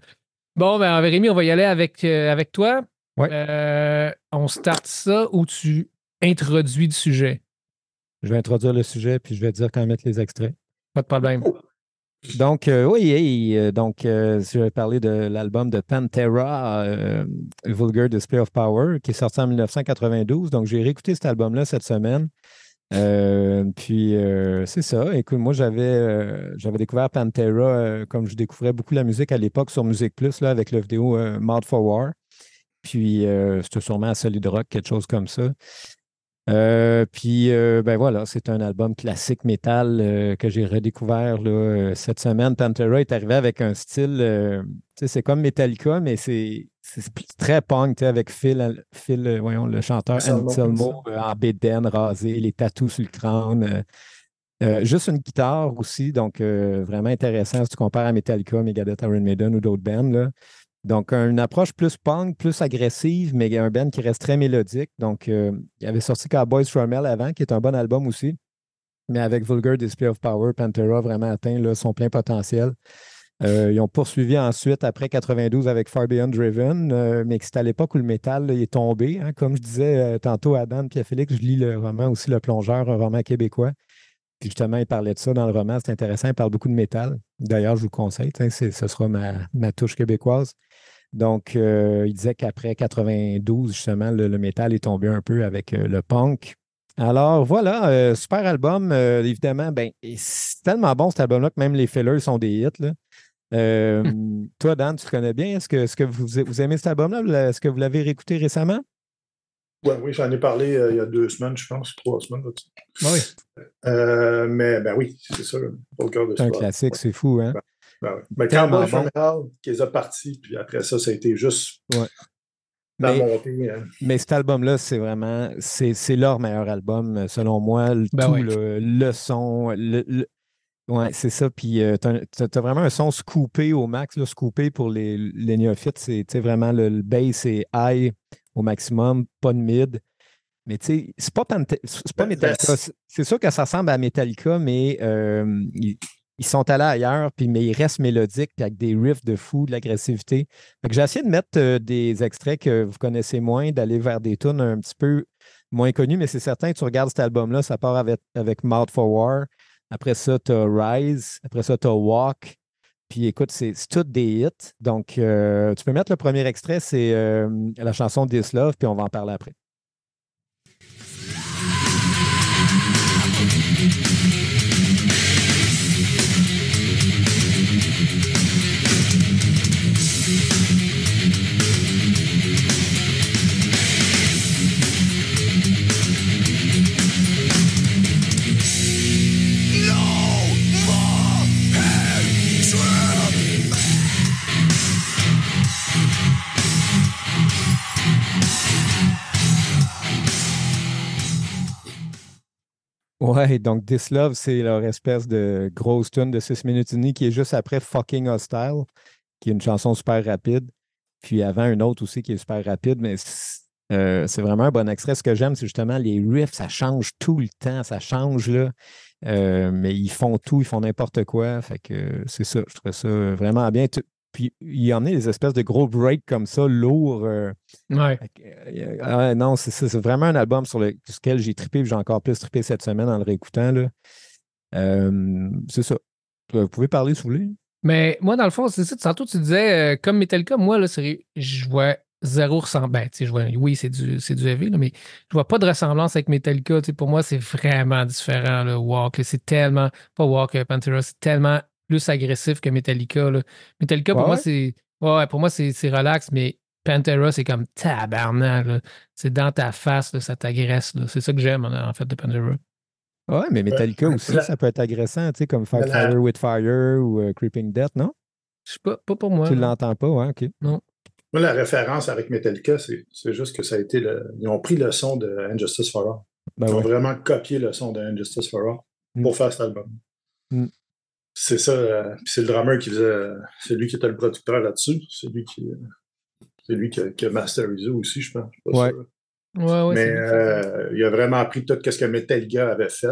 Bon, ben, Rémi, on va y aller avec, euh, avec toi. Ouais. Euh, on start ça où tu introduis le sujet? Je vais introduire le sujet, puis je vais dire quand mettre les extraits. Pas de problème. Donc, euh, oui, hey, euh, donc, euh, je vais parler de l'album de Pantera, euh, Vulgar Display of Power, qui est sorti en 1992. Donc, j'ai réécouté cet album-là cette semaine. Puis, c'est ça. Écoute, moi, j'avais j'avais découvert Pantera comme je découvrais beaucoup la musique à l'époque sur Musique Plus, là, avec la vidéo Mad for War. Puis, c'était sûrement à Solid Rock, quelque chose comme ça. Euh, puis, euh, ben voilà, c'est un album classique métal euh, que j'ai redécouvert là, cette semaine. Pantera est arrivé avec un style, tu sais, c'est comme Metallica, mais c'est très punk, tu sais, avec Phil, Phil voyons, le chanteur Anselmo, en bédaine, rasé, les tatous sur le crâne. juste une guitare aussi, donc vraiment intéressant si tu compares à Metallica, Megadeth, Iron Maiden ou d'autres bands. Là. Donc, une approche plus punk, plus agressive, mais un band qui reste très mélodique. Donc, euh, il avait sorti Cowboys from Hell avant, qui est un bon album aussi. Mais avec Vulgar Display of Power, Pantera a vraiment atteint là, son plein potentiel. Euh, ils ont poursuivi ensuite, après 92, avec Far Beyond Driven, euh, mais c'est à l'époque où le métal est tombé. hein. Comme je disais euh, tantôt à Dan et à Félix, je lis le roman aussi, Le Plongeur, un roman québécois. Puis justement, il parlait de ça dans le roman. C'est intéressant. Il parle beaucoup de métal. D'ailleurs, je vous le conseille. Ce sera ma touche québécoise. Donc, euh, il disait qu'après 92, justement, le, le métal est tombé un peu avec euh, le punk. Alors voilà, euh, super album. Évidemment, ben, c'est tellement bon cet album-là que même les fillers sont des hits. là. *laughs* Toi, Dan, tu connais bien? Est-ce que, est-ce que vous, vous aimez cet album-là? Est-ce que vous l'avez réécouté récemment? Ouais, oui, j'en ai parlé il y a deux semaines, je pense, trois semaines. là-dessus. Oui. Mais ben oui, c'est ça. Au cœur de C'est un classique, c'est fou, hein? Ben oui. Mais Tellement Cowboy bon. from Hell, qui les a partis, puis après ça, ça a été juste Ouais. la Mais- montée. hein. Mais cet album-là, c'est vraiment, c'est c'est leur meilleur album, selon moi. Le, Ben tout, oui. le, le son, le, le- ouais, c'est ça. Puis euh, t'as t'as- t'as vraiment un son scoopé au max. Là, scoopé pour les, les néophytes, c'est tu vraiment le, le bass est high au maximum, pas de mid. Mais tu sais, c'est pas, Pante- c'est pas Ben, Metallica. ben, C'est sûr que ça ressemble à Metallica, mais euh, ils sont allés ailleurs, puis, mais ils restent mélodiques, avec des riffs de fou, de l'agressivité. J'ai essayé de mettre euh, des extraits que vous connaissez moins, d'aller vers des tunes un petit peu moins connues, mais c'est certain que tu regardes cet album-là, ça part avec, Mouth for War. Après ça, tu as Rise. Après ça, tu as Walk. Puis écoute, c'est toutes des hits. Donc, euh, tu peux mettre le premier extrait, c'est euh, la chanson This Love, puis on va en parler après. Ouais, donc This Love, c'est leur espèce de grosse tune de 6 minutes et demie qui est juste après Fucking Hostile, qui est une chanson super rapide. Puis avant, une autre aussi qui est super rapide, mais c'est euh, c'est vraiment un bon extrait. Ce que j'aime, c'est justement les riffs, ça change tout le temps, ça change là. Euh, mais ils font tout, ils font n'importe quoi. Fait que c'est ça, je trouve ça vraiment bien. Puis il y en a des espèces de gros breaks comme ça, lourds. euh, Ouais. euh, ah ouais, non, c'est vraiment un album sur le- sur lequel j'ai trippé, puis j'ai encore plus trippé cette semaine en le réécoutant. c'est ça. Vous pouvez parler si vous voulez. Mais moi, dans le fond, c'est ça. Tantôt, tu disais, euh, comme Metallica, moi, là, je vois zéro ressemblance. Ben, tu sais, je vois, oui, c'est du, du heavy, là, mais je vois pas de ressemblance avec Metallica. Pour moi, c'est vraiment différent. Là, Walk, c'est tellement. Pas Walk, Pantera, c'est tellement plus agressif que Metallica. Là. Metallica, pour Ouais, moi, c'est. Ouais, pour moi, c'est c'est relax, mais Pantera, c'est comme tabarnak. C'est dans ta face, là, ça t'agresse. C'est ça que j'aime, en fait, de Pantera. Ouais, mais Metallica aussi, la- ça peut être agressant, tu sais, comme la- Fire with Fire ou euh, Creeping Death, non? Je sais pas, pas pour moi. tu l'entends pas, ouais, ok. Moi, la référence avec Metallica, c'est c'est juste que ça a été le. Ils ont pris le son de Injustice for All. Ben Ils ont vraiment copié le son de Injustice for All Mm. pour faire cet album. Mm. C'est ça. euh, puis c'est le drummer qui faisait. C'est lui qui était le producteur là-dessus. C'est lui qui. euh, C'est lui qui a, qui a masterisé aussi, je pense. Je Ouais. sûr. Ouais, ouais, Mais c'est- euh, il a vraiment pris tout ce que Metallica avait fait.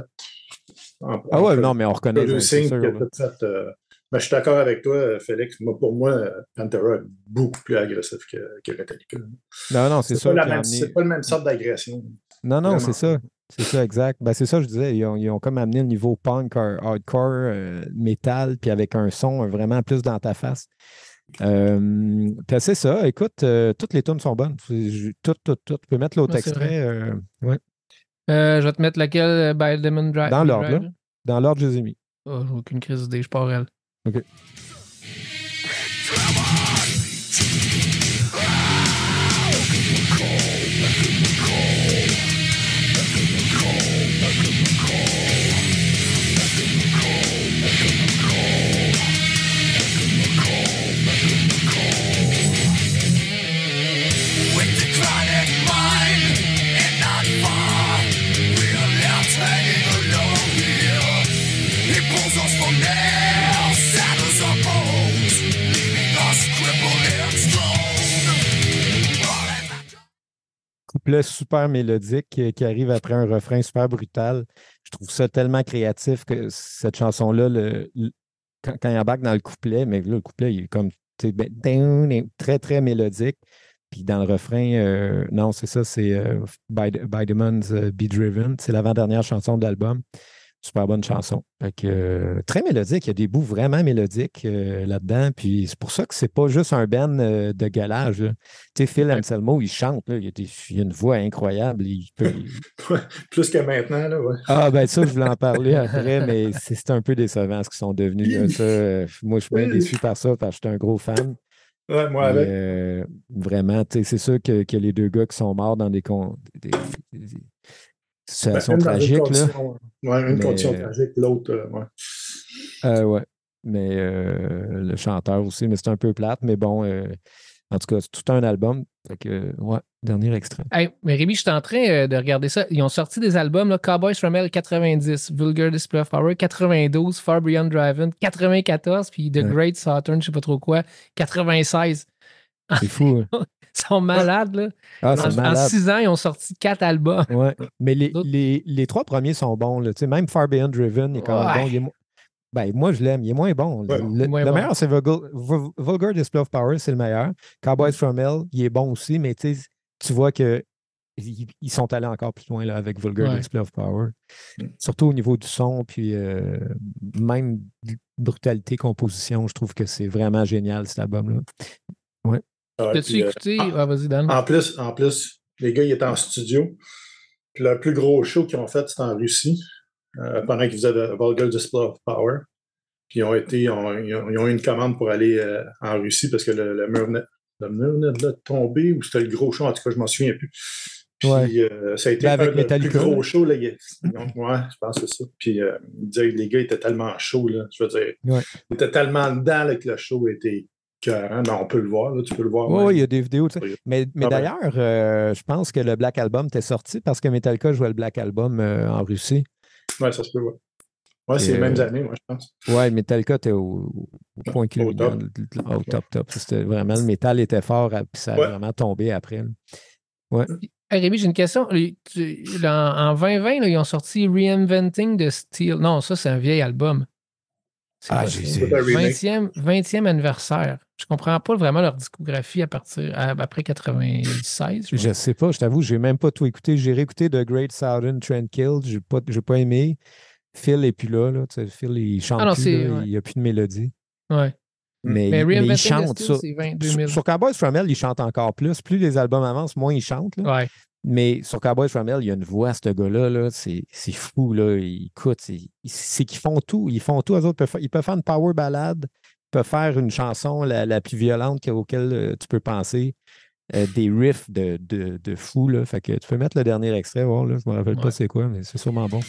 En- Ah en ouais, non, mais on reconnaît, c'est a tout fait, euh, mais je suis d'accord avec toi, Félix. Moi, pour moi, euh, Pantera est beaucoup plus agressif que, que Metallica. Non, non, c'est C'est sûr pas, amené- c'est pas le même sorte d'agression. Non, non, c'est ça. C'est ça, exact. Ben, c'est ça, je disais. Ils ont, ils ont comme amené le niveau punk, hard- hardcore, euh, métal, puis avec un son euh, vraiment plus dans ta face. Euh, puis c'est ça. Écoute, euh, toutes les tunes sont bonnes. Toutes, toutes, toutes. Tu peux mettre l'autre extrait. ouais. Je vais te mettre laquelle? By Demon Drive. Dans l'ordre. Dans l'ordre, je les ai mis. Oh, aucune crise d'idée, je pars elle. OK. Couplet super mélodique qui, arrive après un refrain super brutal. Je trouve ça tellement créatif que cette chanson-là, le, le- quand, quand il embarque dans le couplet, mais là, le couplet, il est comme ben, très, très mélodique. Puis dans le refrain, euh, non, c'est ça, c'est euh, By, euh, Be Driven. C'est l'avant-dernière chanson de l'album. Super bonne chanson. Fait que, euh, très mélodique. Il y a des bouts vraiment mélodiques euh, là-dedans. Puis c'est pour ça que c'est pas juste un band euh, de galage. Tu sais, Phil Anselmo, il chante. là. Il, a des- il a une voix incroyable. Il peut- *laughs* Plus que maintenant, là, ouais. Ah, ben ça, je voulais en parler après, mais c'est un peu décevant ce qu'ils sont devenus. là. Ça, euh, moi, je suis bien déçu par ça parce que j'étais un gros fan. Ouais, moi avec. vraiment, c'est sûr que, que les deux gars qui sont morts dans des, con- des- des- des situations Ben, là. condition- Ouais, une Mais, condition tragique, l'autre, euh, ouais. Euh, ouais. Mais euh, le chanteur aussi, mais c'est un peu plate. Mais bon, euh, en tout cas, c'est tout un album. Fait que, ouais, dernier extrait. Hey, mais Rémi, je suis en train euh, de regarder ça. Ils ont sorti des albums, là, Cowboys from Hell 90, Vulgar Display of Power 92, Far Beyond Driven 94, puis The Ouais. Great Saturn, je sais pas trop quoi, 96. C'est fou. hein. *laughs* *laughs* Ils sont malades, là. Ah, En, six ans, ils ont sorti quatre albums. Ouais. Mais les, les, les trois premiers sont bons. Là. Tu sais, Même Far Beyond Driven, il est quand même Ouais. bon. Il est mo- ben, moi, je l'aime. Il est moins bon. Ouais, le moins le bon. meilleur, c'est Vulgar, Vul- Vulgar Display of Power, c'est le meilleur. Cowboys from Hell, il est bon aussi, mais tu vois que ils ils sont allés encore plus loin là, avec Vulgar Ouais. Display of Power. Mm. Surtout au niveau du son, puis euh, même brutalité, composition, je trouve que c'est vraiment génial cet album-là. Ouais, T'as-tu puis, euh? Ah, vas-y, Dan. En plus, en plus, les gars, ils étaient en studio. Puis le plus gros show qu'ils ont fait, c'était en Russie, euh, pendant qu'ils faisaient le Vulgar Display of Power. Puis ils ont été, ils ont, ils ont- ils ont eu une commande pour aller euh, en Russie parce que le, le mur venait, le mur venait de tomber ou c'était le gros show, en tout cas, je m'en souviens plus. Puis Ouais. euh, ça a été avec un des Metallica, plus gros là. shows. Là, il ont- ouais, je pense que c'est ça. Puis euh, ils disaient que les gars étaient tellement chauds. Là, je veux dire, Ouais. ils étaient tellement dedans là, que le show était on peut le voir, là, tu peux le voir. Oui, il y a des vidéos. tu sais. Oui. Mais, mais Ah ben. d'ailleurs, euh, je pense que le Black Album était sorti parce que Metallica jouait le Black Album euh, en Russie. Ouais, ça se peut, ouais. Ouais, c'est les mêmes euh, années, moi, je pense. Ouais, Metallica était au, au point Au culminant. top. Au top, top. C'était vraiment, le métal était fort, puis ça a Ouais. vraiment tombé après. Hey, Rémi, j'ai une question. En, en 2020, là, ils ont sorti Reinventing the Steel. Non, ça, c'est un vieil album. C'est Ah, pas- j'ai- C'est un remake. 20e, 20e anniversaire. Je comprends pas vraiment leur discographie à partir à- après 96. je Je sais pas, je t'avoue, j'ai même pas tout écouté. J'ai réécouté The Great Southern Trend Kill, j'ai pas, j'ai pas aimé. Phil est plus là, là. tu sais, Phil, il chante Ah non, plus, là, ouais. il n'y a plus de mélodie. Ouais. Mais, Mais il- mais il Reinventing chante ça. Steel, c'est 20 Sur, 2000. sur Cowboys From Hell, il chante encore plus. Plus les albums avancent, moins il chante. là. Ouais. Mais sur Cowboys From Hell, il y a une voix, ce gars-là, là, c'est, c'est fou. Là. Il- Écoute, c'est, c'est qu'ils font tout. Ils font tout. Eux autres ils peuvent faire une power ballade, ils peuvent faire une chanson la, la plus violente que- auquel euh, tu peux penser. euh, des riffs de, de, de fou. Là. Fait que tu peux mettre le dernier extrait, voir, là. je ne me rappelle Ouais. pas c'est quoi, mais c'est sûrement bon.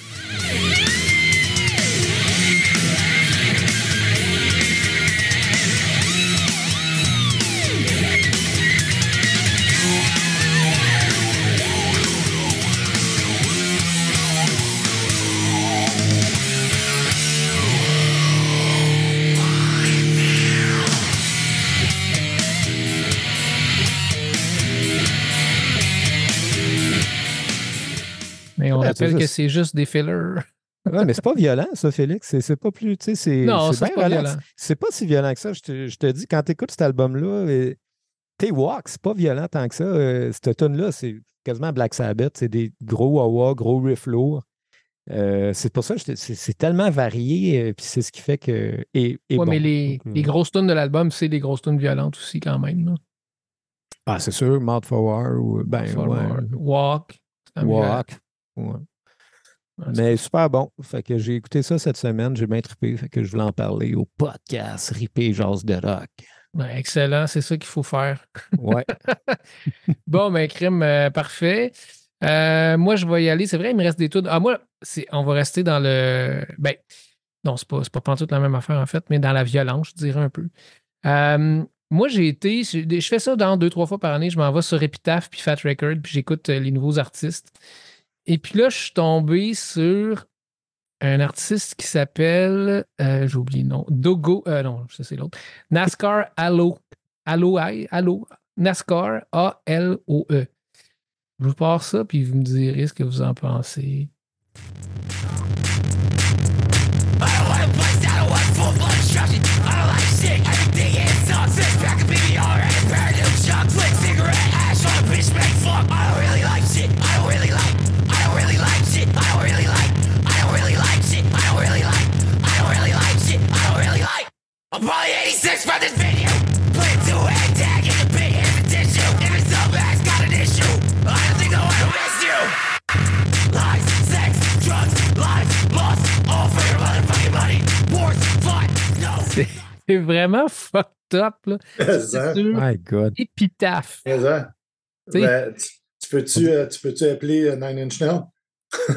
Mais on rappelle que c'est juste des fillers. Ouais, mais c'est pas violent, ça, Félix. C'est, pas plus. tu sais, C'est, Non, c'est pas violent. C'est pas si violent que ça. Je te, je te dis, quand tu écoutes cet album-là, euh, tes walks, c'est pas violent tant que ça. Euh, cette tune-là, c'est quasiment Black Sabbath. C'est des gros wah gros riffs lourds. Euh, c'est pour ça que c'est, tellement varié, euh, puis c'est ce qui fait que. Et, et Ouais, bon. mais les, les grosses tunes de l'album, c'est des grosses tunes violentes aussi, quand même. là. Ah, c'est sûr, Mouth for War ou. Ben, Forward, ouais, Walk. Walk. Ouais. violent. Ouais, Mais super bon. Fait que j'ai écouté ça cette semaine, j'ai bien trippé. Fait que je voulais en parler au podcast Ripé Jazz de Rock. Ben, excellent, c'est ça qu'il faut faire. Ouais. *laughs* Bon, ben, crime, euh, parfait. Euh, moi, je vais y aller. C'est vrai, il me reste des tunes. Ah, moi, on va rester dans le. Ben, non, c'est pas, pas toute la même affaire, en fait, mais dans la violence, je dirais un peu. Euh, moi, j'ai été. Je, fais ça dans deux, trois fois par année. Je m'en vais sur Epitaph puis Fat Record, puis j'écoute les nouveaux artistes. Et puis là, je suis tombé sur un artiste qui s'appelle. euh, j'ai oublié le nom. Dogo. euh, non, ça, c'est l'autre. NASCAR Allo. Allo, Allo. NASCAR A-L-O-E. Je vous pars ça, puis vous me direz ce que vous en pensez. I'm probably 86 for this video. Play to a tag in the pit is a tissue. If it's so bad, it's got an issue. I don't think I wanna miss you. Lies, sex, drugs, life, lost, all for your motherfucking money. Wars, fight, no. C'est vraiment fucked up, là. C'est My God. épitaphe. Ben, tu, tu peux-tu euh, tu peux-tu appeler euh, Nine Inch Nails?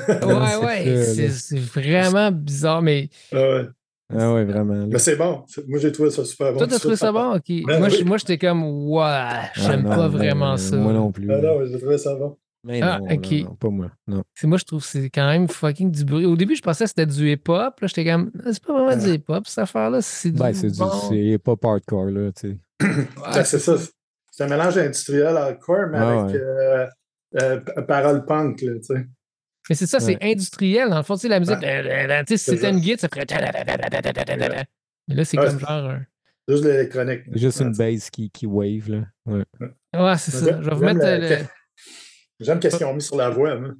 Ouais, *laughs* ouais, c'est vraiment bizarre, mais Ah ouais. Ah ouais, vraiment. là. Mais c'est bon. Moi, j'ai trouvé ça super bon. toi, t'as trouvé ça bon? Ok. Ben moi, oui. moi, j'étais comme, ouais, Ah j'aime non, pas vraiment ça. Moi non plus. Ah non, j'ai trouvé ça bon. Mais Ah, non, ok. non, non, pas moi. Non. C'est- Moi, je trouve que c'est quand même fucking du bruit. Au début, je pensais que c'était du hip-hop. Là, j'étais comme, Ah, c'est pas vraiment du hip-hop, cette affaire-là. C'est du. Ben, c'est du bon. pas hardcore, là, tu sais. *coughs* Ouais, Ben, c'est ça. C'est un mélange industriel hardcore, mais Ah avec ouais. euh, euh, parole punk, là, tu sais. Mais c'est ça, c'est Ouais. industriel. Dans le fond, tu sais, la musique, Ouais. euh, tu sais, si C'est c'était une guide, ça ferait. Mais là, c'est Ouais, comme c'est- genre. un- Juste l'électronique. C'est juste une base qui, qui wave, là. Ouais. Ouais, c'est ça. Je vais vous mettre le- euh, le. J'aime qu'est-ce qu'ils ont mis sur la voix. moi.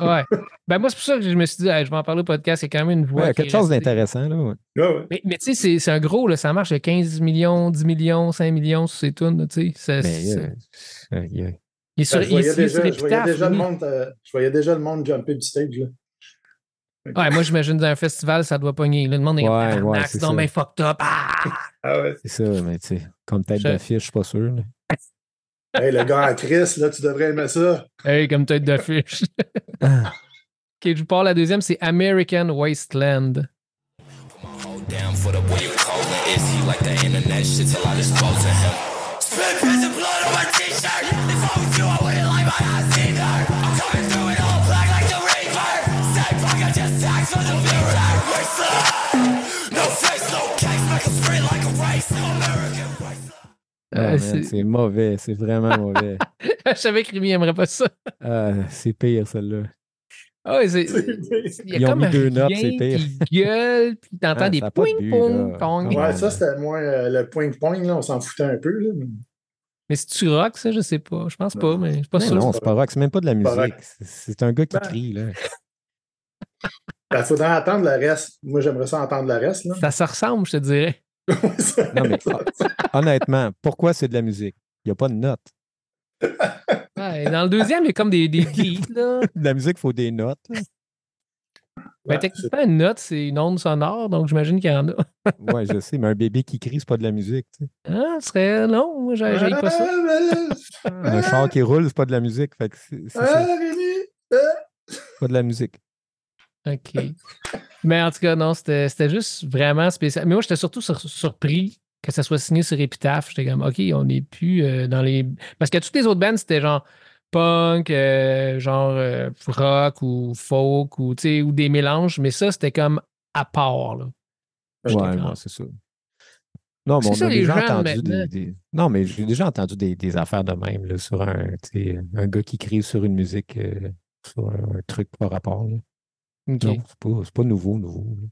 Ouais. Ben, moi, c'est pour ça que je me suis dit, hey, je vais en parler au podcast. C'est quand même une voix. Ouais, quelque chose d'intéressant, là. ouais. Ouais, ouais. Mais, mais tu sais, c'est- c'est un gros, là, ça marche de 15 millions, 10 millions, 5 millions sur ces tunes, là, tu sais. Mais il y a- Il est sur, Ben, je il voyais il est sur déjà, je voyais déjà le monde, euh, je voyais déjà le monde jumper du stage. Là. Ouais, moi, j'imagine dans un festival, ça doit pogner. là. Le monde est comme, Ouais, ouais, c'est bien fucked up. Ah! *laughs* Ah ouais. c'est ça, mais tu sais, comme tête Je- d'affiche, je suis pas sûr. là. *laughs* Hey, le gars à Chris, là, tu devrais aimer ça. Hey, comme tête d'affiche. *laughs* Ok, je vous parle la deuxième, c'est American Wasteland. Down for the boy you calling. Is he like the internet shit till I dispose of him? Spit Ah, Euh, c'est- c'est mauvais, c'est vraiment mauvais. *laughs* je savais que Rémi aimerait pas ça. Ah, c'est pire, celle-là. Ah ouais, c'est. Il y a Ils ont comme mis deux notes, c'est pire. qui gueule, puis t'entends Ah, des ça a pas de poing but, pong là. pong. Ah Ouais, ça, c'était moins euh, le point-point, là, on s'en foutait un peu. Là. Mais si tu rock, ça, je sais pas. Je pense pas, mais je suis pas Mais sûr. non, c'est pas rock, c'est même pas de la musique. C'est- C'est un gars qui Ben. crie, là. Il *laughs* faudrait entendre le reste. Moi, j'aimerais ça entendre le reste. Là. Ça se ressemble, je te dirais. *laughs* Non, mais *laughs* honnêtement, pourquoi c'est de la musique? Il n'y a pas de notes. Ouais, dans le deuxième, il y a comme des, des beats, là. De la musique, il faut des notes. Ben, Ouais, techniquement, une note, c'est une onde sonore, donc j'imagine qu'il y en a. *laughs* Ouais, je sais, mais un bébé qui crie, c'est pas de la musique. tu sais. Ah, ce serait. Non, moi, pas ça. *laughs* Un char qui roule, c'est pas de la musique. Fait que c'est c'est ça, pas de la musique. OK. Mais en tout cas, non, c'était c'était juste vraiment spécial. Mais moi, j'étais surtout sur- surpris que ça soit signé sur Epitaph. J'étais comme, OK, on n'est plus euh, dans les. Parce que toutes les autres bands, c'était genre punk, euh, genre euh, rock ou folk ou, ou des mélanges. Mais ça, c'était comme à part. Là. Ouais, c'est ça. Non, mais on a déjà entendu des, des- Non, mais j'ai déjà entendu des, des affaires de même là, sur un, un gars qui crie sur une musique, euh, sur un, un truc par rapport. là. Non, c'est pas, pas nouveau, nouveau. là.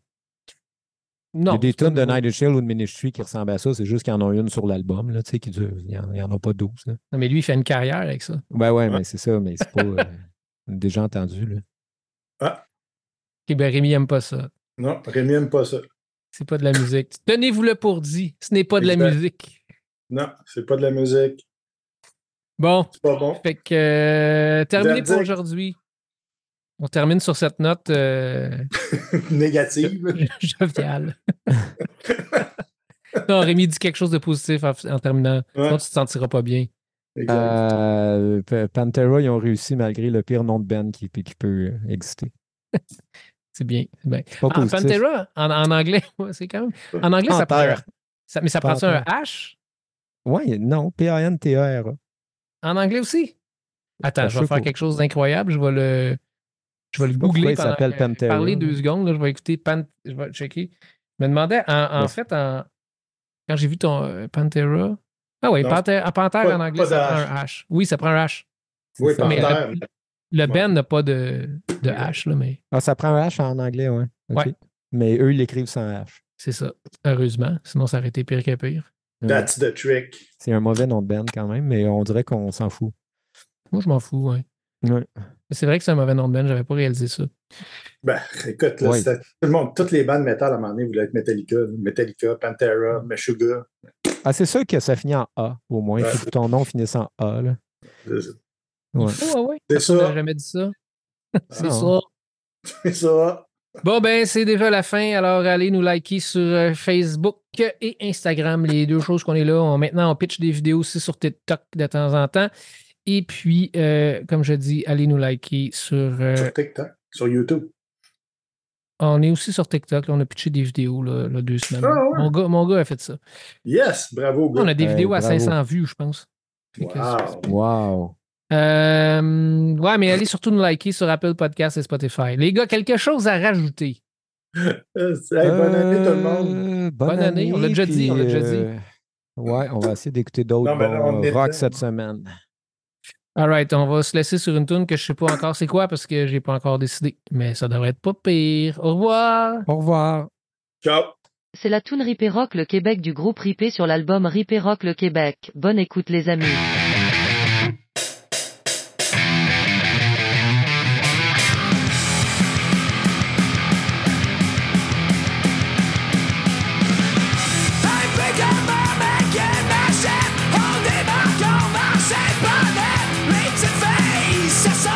Il y a des tonnes de. Night Inch ou de Ministry qui ressemblent à ça, c'est juste qu'il y en a une sur l'album, là, tu sais, qui dure. Il n'y en, il y en a pas 12. là. Non, mais lui, il fait une carrière avec ça. Ouais, ouais, mais c'est ça, mais c'est pas. euh, *laughs* déjà entendu, là. OK, ben Rémi aime pas ça. Non, Rémi n'aime pas ça. C'est pas de la musique. Tenez-vous-le pour dit. Ce n'est pas de la musique. Non, c'est pas de la musique. Bon, C'est pas bon. fait que euh, terminé pour aujourd'hui. On termine sur cette note euh, *laughs* Négative. *laughs* joviale. *laughs* non, Rémi dit quelque chose de positif en, en terminant. Ouais. Sinon, tu te sentiras pas bien. Exact. Euh, Pantera, ils ont réussi malgré le pire nom de band qui, qui peut exister. C'est bien. pas Ah. Pantera, en, en anglais, ouais, c'est quand même. En anglais, ça prend. Ça- mais ça prend un. H? Ouais, non, P-A-N-T-E-R. en anglais aussi? Attends, je vais faire quelque chose d'incroyable. Je vais le. Je vais le googler il s'appelle Pantera. Parler deux secondes, là, je vais écouter Pan... Je vais checker. Je me demandais, en, en Ouais. fait, en... quand j'ai vu ton euh, Pantera. Ah oui, en Panther pas- en anglais, ça prend un H. Oui, ça prend un H. Oui, ça. Mais. Le Ouais. band n'a pas de, de H, là, mais Ah, ça prend un H en anglais, ouais. OK. Ouais. Mais eux, ils l'écrivent sans H. c'est ça. Heureusement. Sinon, ça aurait été pire que pire. Ouais. That's the trick. C'est un mauvais nom de band quand même, mais on dirait qu'on s'en fout. Moi, je m'en fous, ouais. Ouais. C'est vrai que c'est un mauvais nom de band, j'avais pas réalisé ça. Ben, écoute, là, tout le monde, toutes les bandes métal à un moment donné voulaient être Metallica. Metallica, Pantera, Meshuggah. Ah, c'est sûr que ça finit en A, au moins. Ouais. que ton nom finisse en A. Là. C'est Ouais. Oh, ouais. C'est ça. jamais dit ça. c'est Non. ça. C'est ça. Bon, ben, c'est déjà la fin. Alors, allez nous liker sur euh, Facebook et Instagram, les deux choses qu'on est là. On- maintenant, on pitch des vidéos aussi sur TikTok de temps en temps. Et puis, euh, comme je dis, allez nous liker sur. euh, Sur TikTok, sur YouTube. on est aussi sur TikTok. là, on a pitché des vidéos là, là, deux semaines. Ah, ouais. mon, gars, mon gars a fait ça. Yes, bravo, gars. On a des Hey, vidéos à bravo. 500 vues, je pense. Wow. Wow. Euh, ouais, mais allez surtout nous liker sur Apple Podcasts et Spotify. Les gars, quelque chose à rajouter? *laughs* Hey, bonne année, tout le monde. Bonne année, on l'a déjà dit, puis, on l'a déjà euh, Ouais, on va essayer d'écouter d'autres Non, mais bons on est rock cette semaine. All right, on va se laisser sur une tune que je sais pas encore c'est quoi parce que j'ai pas encore décidé. Mais ça devrait être pas pire. Au revoir. Au revoir. Ciao. C'est la tune Ripé Rock le Québec du groupe Ripé sur l'album Ripé Rock le Québec. Bonne écoute les amis. success.